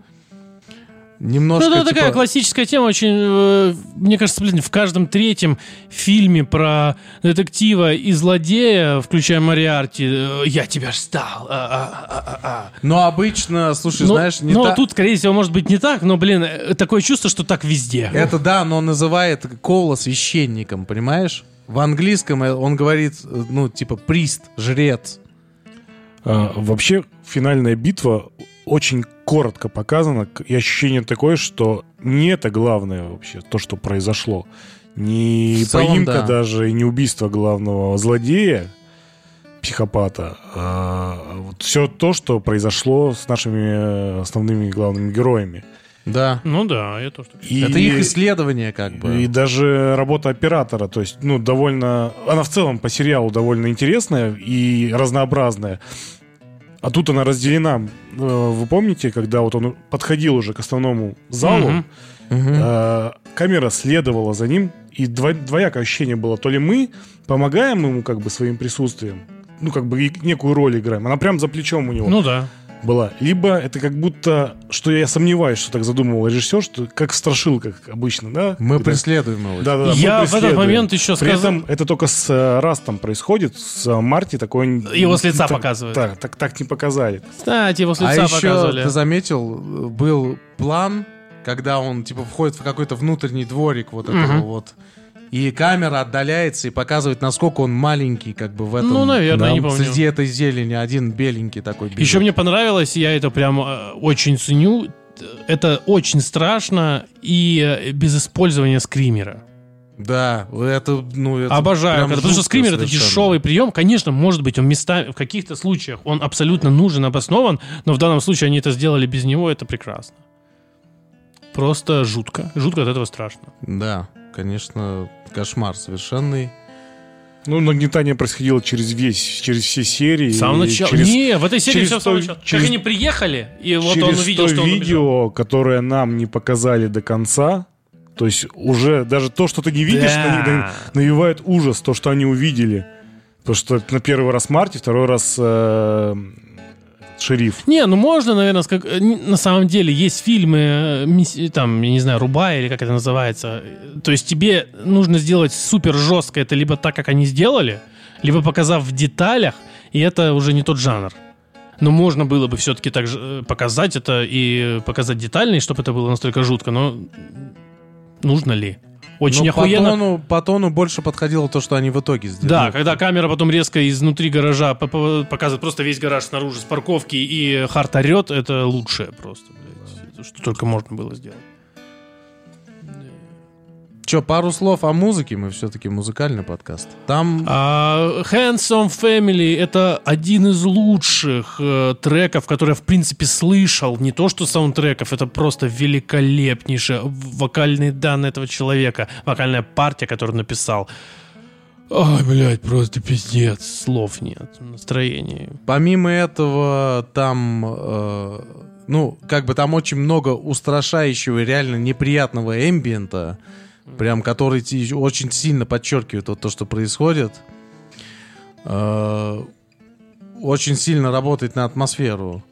немножко... Ну, это такая типа, классическая тема, очень, э, мне кажется, блин, в каждом третьем фильме про детектива и злодея, включая Мариарти, э, я тебя ждал. а, а, а, а, а». Но обычно, слушай, Ну, знаешь, не но та- тут, скорее всего, может быть не так, но, блин, э, такое чувство, что так везде. Это да, но он называет Кола священником, понимаешь? В английском он говорит, ну, типа, прист, жрец. А, вообще, финальная битва очень коротко показана. к- И ощущение такое, что не это главное вообще, то, что произошло. Не В целом, поимка да. даже, и не убийство главного злодея, психопата. А вот все то, что произошло с нашими э, основными главными героями. Да. Ну да, я тоже так И- Это их исследование, как бы. И даже работа оператора, то есть, ну, довольно... Она в целом по сериалу довольно интересная и разнообразная. А тут она разделена. Э, Вы помните, когда вот он подходил уже к основному залу. Мгм. э, камера следовала за ним, и дво- двоякое ощущение было. То ли мы помогаем ему как бы своим присутствием, ну, как бы некую роль играем. Она прям за плечом у него. Ну да. Была. Либо это как будто, что я сомневаюсь, что так задумывал режиссер, что как в страшилках обычно, да? Мы Когда- преследуем его. Да, да, да, Я в этот момент еще При сказал- этом это только с э, Растом происходит, с э, Марти такой... Его с лица так- показывают. Так, так, так не показали. Кстати, его с А лица еще, показывали. ты заметил, был план, когда он, типа, входит в какой-то внутренний дворик вот этого Мгм. вот. И камера отдаляется и показывает, насколько он маленький, как бы в этом... Ну, наверное, да, не помню. Среди этой зелени один беленький такой. бежит. Еще мне понравилось, я это прям э, очень ценю. Это очень страшно и э, без использования скримера. Да, это, ну, это Обожаю, когда- потому что скример это совершенно. дешевый прием. Конечно, может быть, он местами, в каких-то случаях он абсолютно нужен, обоснован, но в данном случае они это сделали без него, это прекрасно. Просто жутко. Жутко от этого страшно. Да, конечно, кошмар совершенный. Ну, нагнетание происходило через весь, через все серии. С самого и начала. через- Не, в этой серии через все с самого то- начала. через- Как они приехали, и вот он увидел, то что он убежал. видео, которое нам не показали до конца, то есть уже даже то, что ты не видишь, Да. на- на- навевает ужас, то, что они увидели. Потому что на первый раз Марти, второй раз э, шериф. Не, ну можно, наверное, как э, на самом деле есть фильмы, э, мисс- там, я не знаю, Рубая или как это называется. Э, То есть тебе нужно сделать супер жестко это либо так, как они сделали, либо показав в деталях, и это уже не тот жанр. Но можно было бы все-таки так же э, показать это и показать детально, и чтобы это было настолько жутко, но нужно ли? Очень Но по охуенно. тону, по тону больше подходило то, что они в итоге сделали. Да, когда камера потом резко изнутри гаража по- по- показывает просто весь гараж снаружи с парковки и Харт орет, это лучшее просто, блядь. Что только можно было сделать. Че, пару слов о музыке, мы все-таки музыкальный подкаст. Там А, Handsome Family это один из лучших э, треков, которые я в принципе слышал. Не то что саундтреков, это просто великолепнейшие вокальные данные этого человека, вокальная партия, которую написал. Ой, блядь, просто пиздец, слов нет, настроения. Помимо этого, там, э, ну, как бы там очень много устрашающего реально неприятного эмбиента, прям который очень сильно подчеркивает вот то, что происходит. Э, очень сильно работает на атмосферу.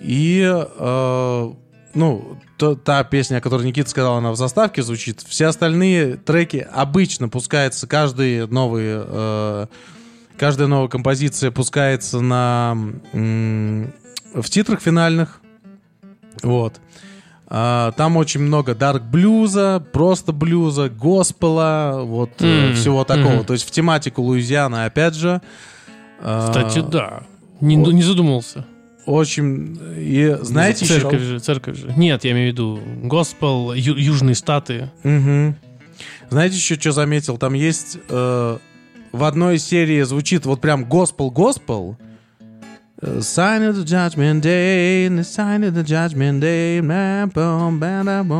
И, э, ну, та песня, о которой Никита сказал, она в заставке звучит. Все остальные треки обычно пускаются, каждый новый... э, Каждая новая композиция пускается на в титрах финальных. Вот. Там очень много дарк блюза, просто блюза, госпела, вот М, всего такого. мгм. То есть в тематику Луизиана, опять же. А, Кстати, да. Не, о- не задумался. Очень. И знаете, еще- церковь же, церковь же. Нет, я имею в виду госпел, ю- южные статы. Мгм. Знаете, еще что заметил? Там есть э, в одной серии звучит вот прям госпел-госпел. Э, Sign of the judgment day, the sign of the judgment day,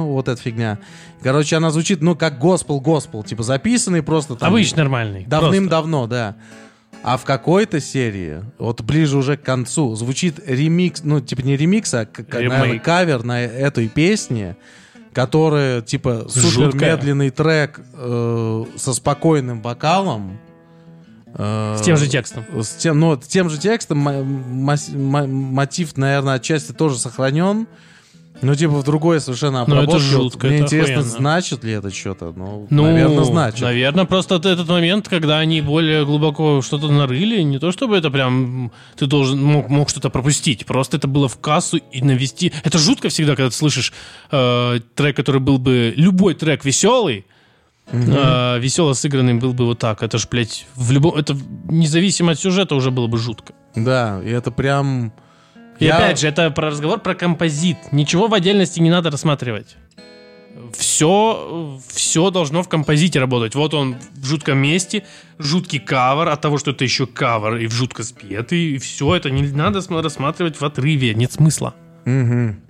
вот эта фигня. Короче, она звучит, ну, как госпел-госпел, типа записанный просто там. Обычно нормальный. Давным-давно, да. А в какой-то серии, вот ближе уже к концу, звучит ремикс, ну, типа не ремикс, а, наверное, кавер на этой песне, которая, типа, супер медленный трек э, со спокойным вокалом. Э, С тем же текстом. С тем, ну, с тем же текстом мотив, наверное, отчасти тоже сохранен. Но типа в другой совершенно Ну, это обработке. Жутко, Мне это интересно, охуенно. значит ли это что-то? Ну, Ну, наверное, значит. Наверное, просто этот момент, когда они более глубоко что-то нарыли, не то чтобы это прям ты должен мог, мог что-то пропустить, просто это было в кассу и навести. Это жутко всегда, когда ты слышишь э, трек, который был бы любой трек веселый, э, весело сыгранный был бы вот так. Это ж, блядь, в любом, это независимо от сюжета уже было бы жутко. Да, и это прям... И Я- опять же, это про разговор про композит. Ничего в отдельности не надо рассматривать. Все, все должно в композите работать. Вот он в жутком месте, жуткий кавер от того, что это еще кавер и в жутко спетый, и все это не надо см- рассматривать в отрыве, нет смысла. Мгм.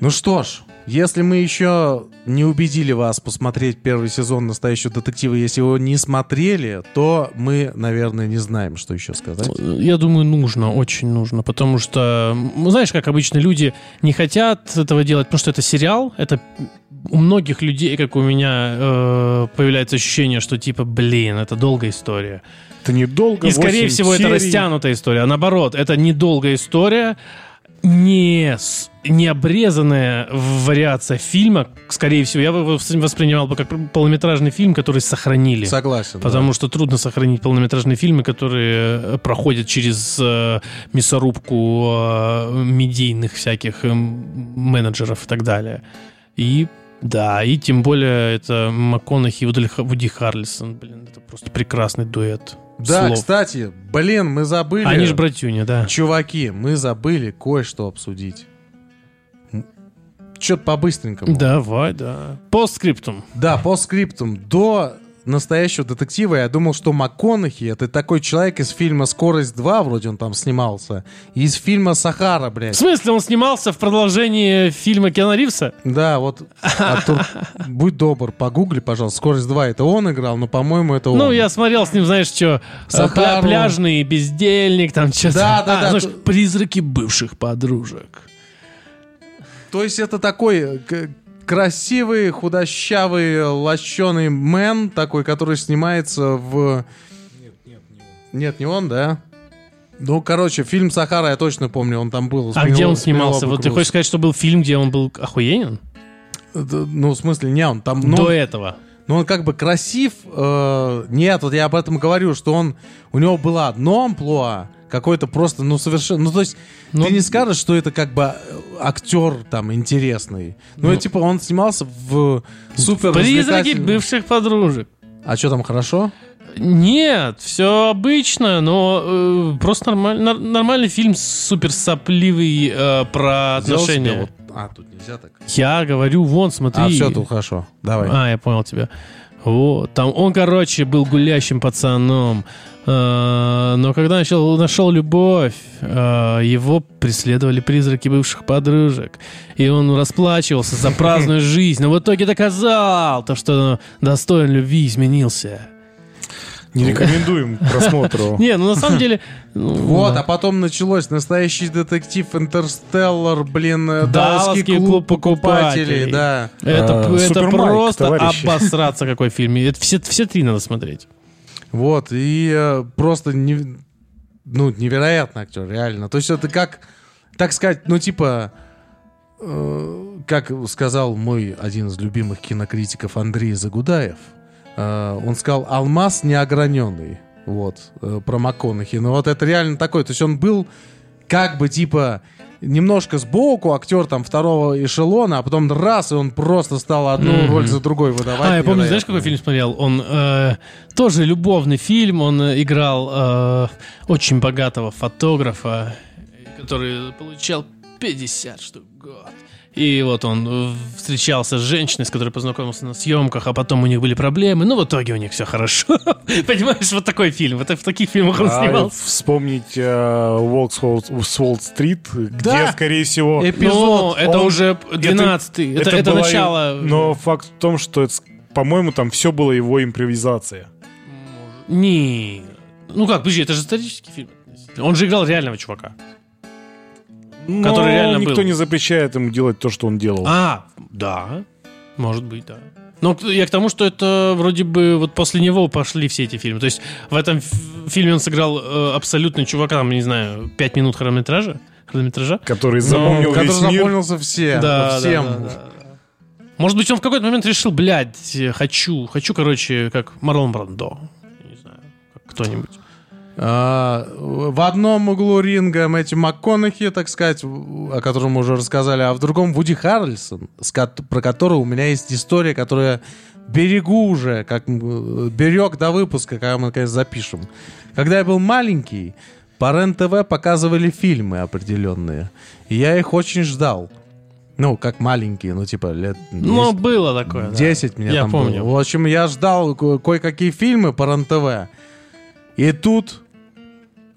Ну что ж, Если мы еще не убедили вас посмотреть первый сезон «Настоящего детектива», если его не смотрели, то мы, наверное, не знаем, что еще сказать. Я думаю, нужно, очень нужно, потому что, знаешь, как обычно люди не хотят этого делать, потому что это сериал, это у многих людей, как у меня, э, появляется ощущение, что типа, блин, это долгая история. Это недолго. И, скорее 8 всего, это серий. растянутая история. А наоборот, это недолгая история, не, не обрезанная вариация фильма. Скорее всего, я его воспринимал бы как полнометражный фильм, который сохранили. Согласен. Потому что трудно сохранить полнометражные фильмы, которые э, проходят через э, мясорубку э, медийных всяких э, менеджеров и так далее. И да, и тем более это МакКонахи и Вуди Ха- Вуди Харрельсон. Блин, это просто прекрасный дуэт Да, слов. кстати, блин, мы забыли. Они же братюня, да. Чуваки, мы забыли кое-что обсудить. Что-то по-быстренькому. Давай, да. Постскриптум. Да, по скриптам. До настоящего детектива я думал, что МакКонахи это такой человек из фильма «Скорость 2», вроде он там снимался, и из фильма «Сахара», В блядь. смысле, он снимался в продолжении фильма Киану Ривза? Да, вот, Артур, будь добр, погугли, пожалуйста, «Скорость 2» это он играл, но, по-моему, это он. Ну, я смотрел с ним, знаешь, что, Сахару. пляжный бездельник, там что-то. Да, да, А, да, знаешь, призраки бывших подружек. То есть это такой э, красивый, худощавый, лощеный мэн, такой, который снимается в... Нет, не он, да? Ну, короче, фильм «Сахара» я точно помню, он там был. А где он снимался? Вот ты хочешь сказать, что был фильм, где он был охуенен? Ну, в смысле, не он там... Ну, До этого. ну, он как бы красив. э, нет, вот я об этом говорю, что он... У него было одно амплуа, какой-то просто, ну, совершенно... Ну, то есть, Ну, ты не скажешь, что это как бы э, актер там интересный. Ну, и, типа, он снимался в супер Призраки бывших подружек. А что там, хорошо? Нет, все обычно, но э, просто нормаль- нар- нормальный фильм супер сопливый э, про себе отношения. вот- А, тут нельзя так. Я говорю, вон, смотри. А, все, тут хорошо. Давай. А, я понял тебя. Вот, там он, короче, был гулящим пацаном. Э, Но когда начал, нашел любовь, э, его преследовали призраки бывших подружек. И он расплачивался за праздную жизнь. Но в итоге доказал то, что достоин любви изменился. Не рекомендуем к просмотру. Не, ну на самом деле... ну, Вот, а потом началось настоящий детектив Интерстеллар, блин, э, Далласский клуб покупателей. да. Это, Супермайк, просто обосраться какой фильм. Это все, все три надо смотреть. Вот, и э, просто ну, невероятный актер, реально. То есть это как, так сказать, ну, типа, э, как сказал мой один из любимых кинокритиков Андрей Загудаев, э, он сказал «алмаз неограненный». Вот, э, про МакКонахи. Но вот это реально такой, то есть он был как бы, типа, немножко сбоку, актер там второго эшелона, а потом раз, и он просто стал одну Мгм. роль за другой выдавать. А, я помню, знаешь, невероятно. какой фильм смотрел? Он э, тоже любовный фильм. Он э, играл э, очень богатого фотографа, который получал 50 штук в год. И вот он э, встречался с женщиной, с которой познакомился на съемках, а потом у них были проблемы. Ну, в итоге у них все хорошо. Понимаешь, вот такой фильм. Вот в таких фильмах он А снимался. вспомнить э, «Волк с Уолл- с Уолл-стрит», где, скорее всего... Эпизод. Ну, это уже 12-й. Это, это, была начало... Но факт в том, что, по-моему, там все было его импровизация. Не. Ну как, подожди, это же исторический фильм. Он же играл реального чувака. Но Который реально никто был. не запрещает ему делать то, что он делал. А, да. Может быть, да. Но я к тому, что это вроде бы вот после него пошли все эти фильмы. То есть в этом фильме он сыграл э, абсолютно чувака, там, не знаю, 5 минут хронометража. Хронометража. Который запомнил который весь мир. запомнился все, Да, всем. да, да, да. Может быть, он в какой-то момент решил, блядь, хочу, хочу, короче, как Марлон Брандо. Не знаю, как кто-нибудь. А, в одном углу ринга Мэтью МакКонахи, так сказать, о котором мы уже рассказали, а в другом Вуди Харрельсон, про которого у меня есть история, которую я берегу уже, как берег до выпуска, когда мы, наконец, запишем. Когда я был маленький, по РЕН-ТВ показывали фильмы определенные, и я их очень ждал. Ну, как маленькие, ну, типа, лет Ну, 10, было такое. да. 10 меня Я там помню. было. В общем, я ждал ко- кое-какие фильмы по РЕН-ТВ. И тут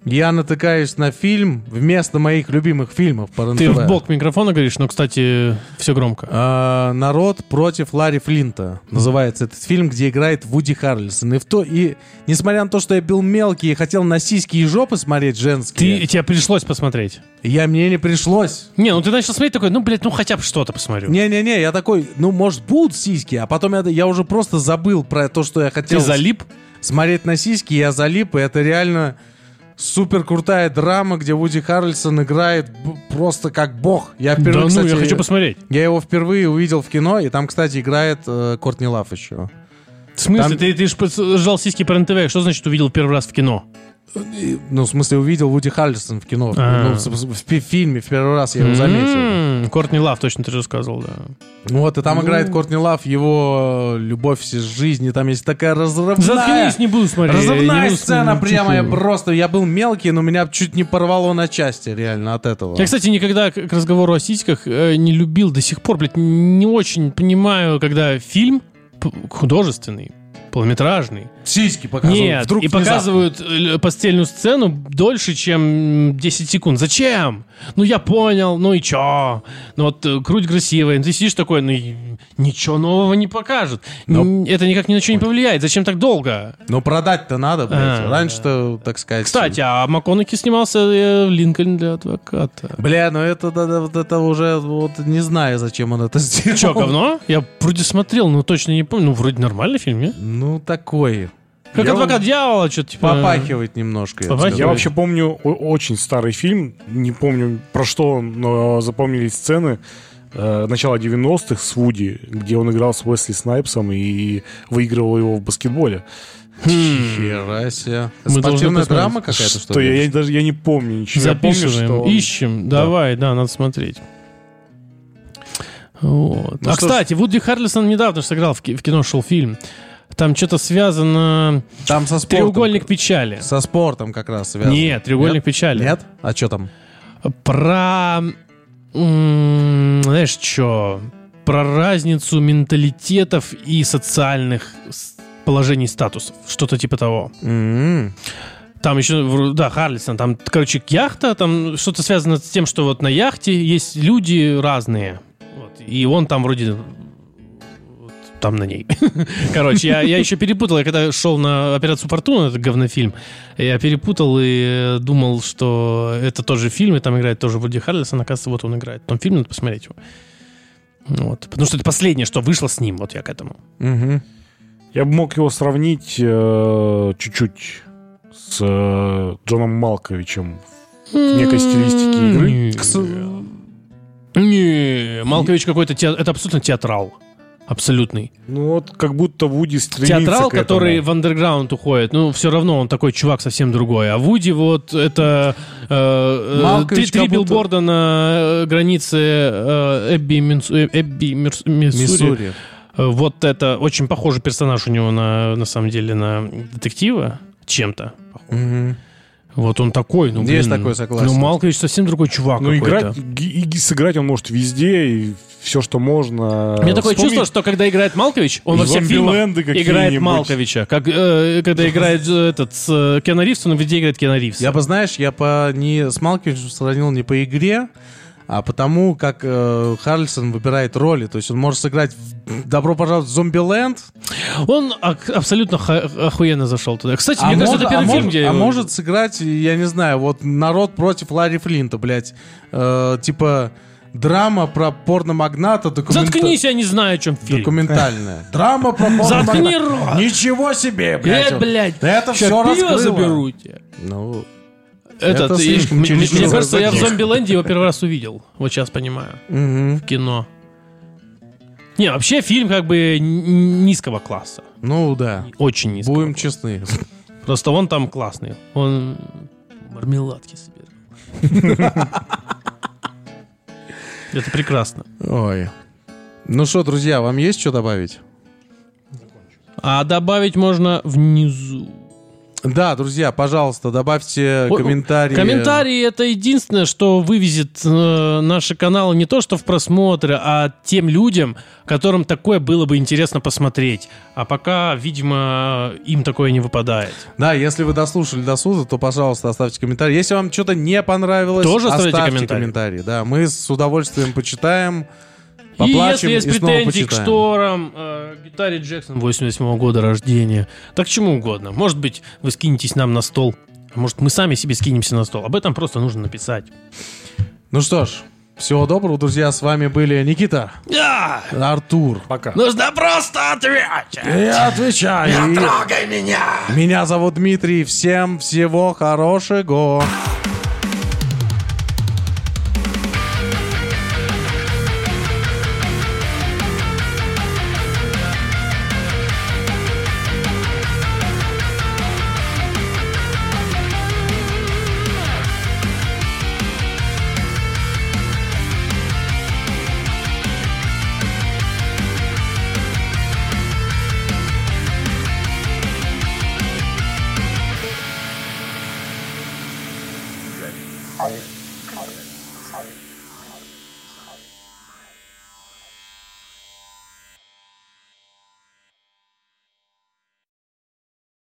я натыкаюсь на фильм вместо моих любимых фильмов по РЕН-ТВ. Ты в бок микрофона говоришь, но, кстати, все громко. А, «Народ против Ларри Флинта» называется этот фильм, где играет Вуди Харрельсон. И, в то, и несмотря на то, что я был мелкий и хотел на сиськи и жопы смотреть женские, Ты, тебе пришлось посмотреть. я, мне не пришлось. Не, ну ты начал смотреть такой, ну, блядь, ну хотя бы что-то посмотрю. Не-не-не, я такой, ну, может, будут сиськи, а потом я, я уже просто забыл про то, что я Ты хотел залип? смотреть на сиськи, я залип, и это реально супер крутая драма, где Вуди Харрельсон играет просто как бог. Я Да впервые, ну, кстати, я хочу посмотреть. я его впервые увидел в кино, и там, кстати, играет э, Кортни Лав еще. В смысле? Там- Ты, ты же жал сиськи по РНТВ. Что значит увидел первый раз в кино? Ну, в смысле, увидел Вуди Харрельсон в кино. А. Ну, в, в- в фильме в первый раз я его заметил. М, Кортни Лав, точно ты же сказал, да. Вот, и там Ну. играет Кортни Лав, его э, любовь всей жизни. Там есть такая разрывная... Заткнись, не буду смотреть. Разрывная буду сцена прямо, я просто, я был мелкий, но меня чуть не порвало на части, реально, от этого. Я, кстати, никогда к к разговору о сиськах э, не любил до сих пор, блядь, не очень понимаю, когда фильм художественный, полнометражный, Сиськи показывают. Нет, Вдруг и внезапно. показывают э, постельную сцену дольше, чем 10 секунд. Зачем? Ну, я понял, ну и чё? Ну, вот э, грудь красивая, ты сидишь такой, ну, ничего нового не покажет. Но- Это никак ни на что не повлияет. Зачем так долго? Но продать-то надо, блядь. А, Раньше-то, так сказать... Кстати, а МакКонахи снимался э, в «Линкольн для адвоката». Бля, ну это, да, да, вот это уже, вот не знаю, зачем он это сделал. Чё, говно? Я вроде смотрел, но точно не помню. Ну, вроде нормальный фильм, нет? Ну, такой. Как Я «Адвокат дьявола», что-то типа... Попахивает немножко. я Попахивает. Я сказал. вообще помню очень старый фильм, не помню про что, он, но запомнились сцены э, начала 90-х с Вуди, где он играл с Уэсли Снайпсом и выигрывал его в баскетболе. Хера себе. Спортивная драма какая-то, что Что я, ли? я даже я не помню ничего. Я помню, Записываем, что он- ищем. Давай, да, надо смотреть. Вот. Ну а, кстати, Вуди Харрельсон недавно сыграл в кино, шел фильм. Там что-то связано... Там со спортом. Треугольник печали. Со спортом как раз связано. Нет, треугольник Нет? печали. Нет? А что там? Про... Знаешь, что? Про разницу менталитетов и социальных положений статусов. Что-то типа того. М-м. Там еще, да, Харлисон, там, короче, яхта, там что-то связано с тем, что вот на яхте есть люди разные. Вот, и он там вроде там на ней. Короче, я, я еще перепутал, я когда шел на «Операцию Фортуна», это говнофильм, я перепутал и э, думал, что это тоже фильм, и там играет тоже Вуди Харрельсон, оказывается, вот он играет. В том фильме надо посмотреть его. Вот. Потому что это последнее, что вышло с ним, вот я к этому. Мгм. Я бы мог его сравнить э, чуть-чуть с э, Джоном Малковичем в некой стилистике игры. Не, Кс- не, Малкович какой-то, те- это абсолютно театрал. Абсолютный. Ну вот как будто Вуди стремится Театрал, к этому. который в андерграунд уходит, ну, все равно он такой чувак совсем другой. А Вуди вот это э, э, Малкович три, три будто- билборда на э, границе э, Эбби, Минсу- э, Эбби Мирс- Миссури. Миссури. Вот это очень похожий персонаж у него на, на самом деле на детектива чем-то. Мгм. Вот он такой, ну, Есть блин, такой, согласен. Ну, Малкович совсем другой чувак Ну, играть, и, сыграть он может везде, и все, что можно. У меня такое Вспомни- чувство, что когда играет Малкович, он во всех фильмах играет. Малковича. Как э, когда играет э, этот с э, Киану Ривз, он везде играет Киану Ривз. Я бы, знаешь, я по не с Малковичем сравнил не по игре, а потому, как э, Харльсон выбирает роли. То есть он может сыграть в «Добро пожаловать в Зомбиленд», Он ак- абсолютно охуенно зашел туда. Кстати, а, мне кажется, может, это первый а фильм, может- где... а может сыграть, я не знаю, вот «Народ против Ларри Флинта», блядь. Э, типа драма про порномагната. документа- Заткнись, я не знаю, о чем фильм. Документальная. Драма про порномагната. Заткни рот! Ничего себе, блядь. Э, блядь, Это все раскрыло. заберу тебе. Ну, Этот, Это и- слишком мне, чересчур. мне кажется, я в. Зомбиленде его первый раз увидел. Вот сейчас понимаю. мгм. В кино. Не, вообще фильм как бы низкого класса. ну да. Очень низкого. Будем честны. Просто он там классный. Он мармеладки собирал. Это прекрасно. Ой. Ну что, друзья, вам есть что добавить? А добавить можно внизу. Да, друзья, пожалуйста, добавьте комментарии. Комментарии это единственное, что вывезет э, наши каналы не то что в просмотры, а тем людям, которым такое было бы интересно посмотреть. А пока, видимо, им такое не выпадает. Да, если вы дослушали до суда, то, пожалуйста, оставьте комментарий. Если вам что-то не понравилось, Тоже оставьте комментарий. комментарий. Да, мы с удовольствием почитаем, и поплачем если есть и претензии к шторам, э, гитаре Джексон 88 года рождения, так к чему угодно. Может быть, вы скинетесь нам на стол. Может, мы сами себе скинемся на стол. Об этом просто нужно написать. Ну что ж, всего доброго, друзья. С вами были Никита, Да! Артур. Пока. Нужно просто ответить! И отвечай. И- Трогай меня! Меня зовут Дмитрий. Всем всего хорошего.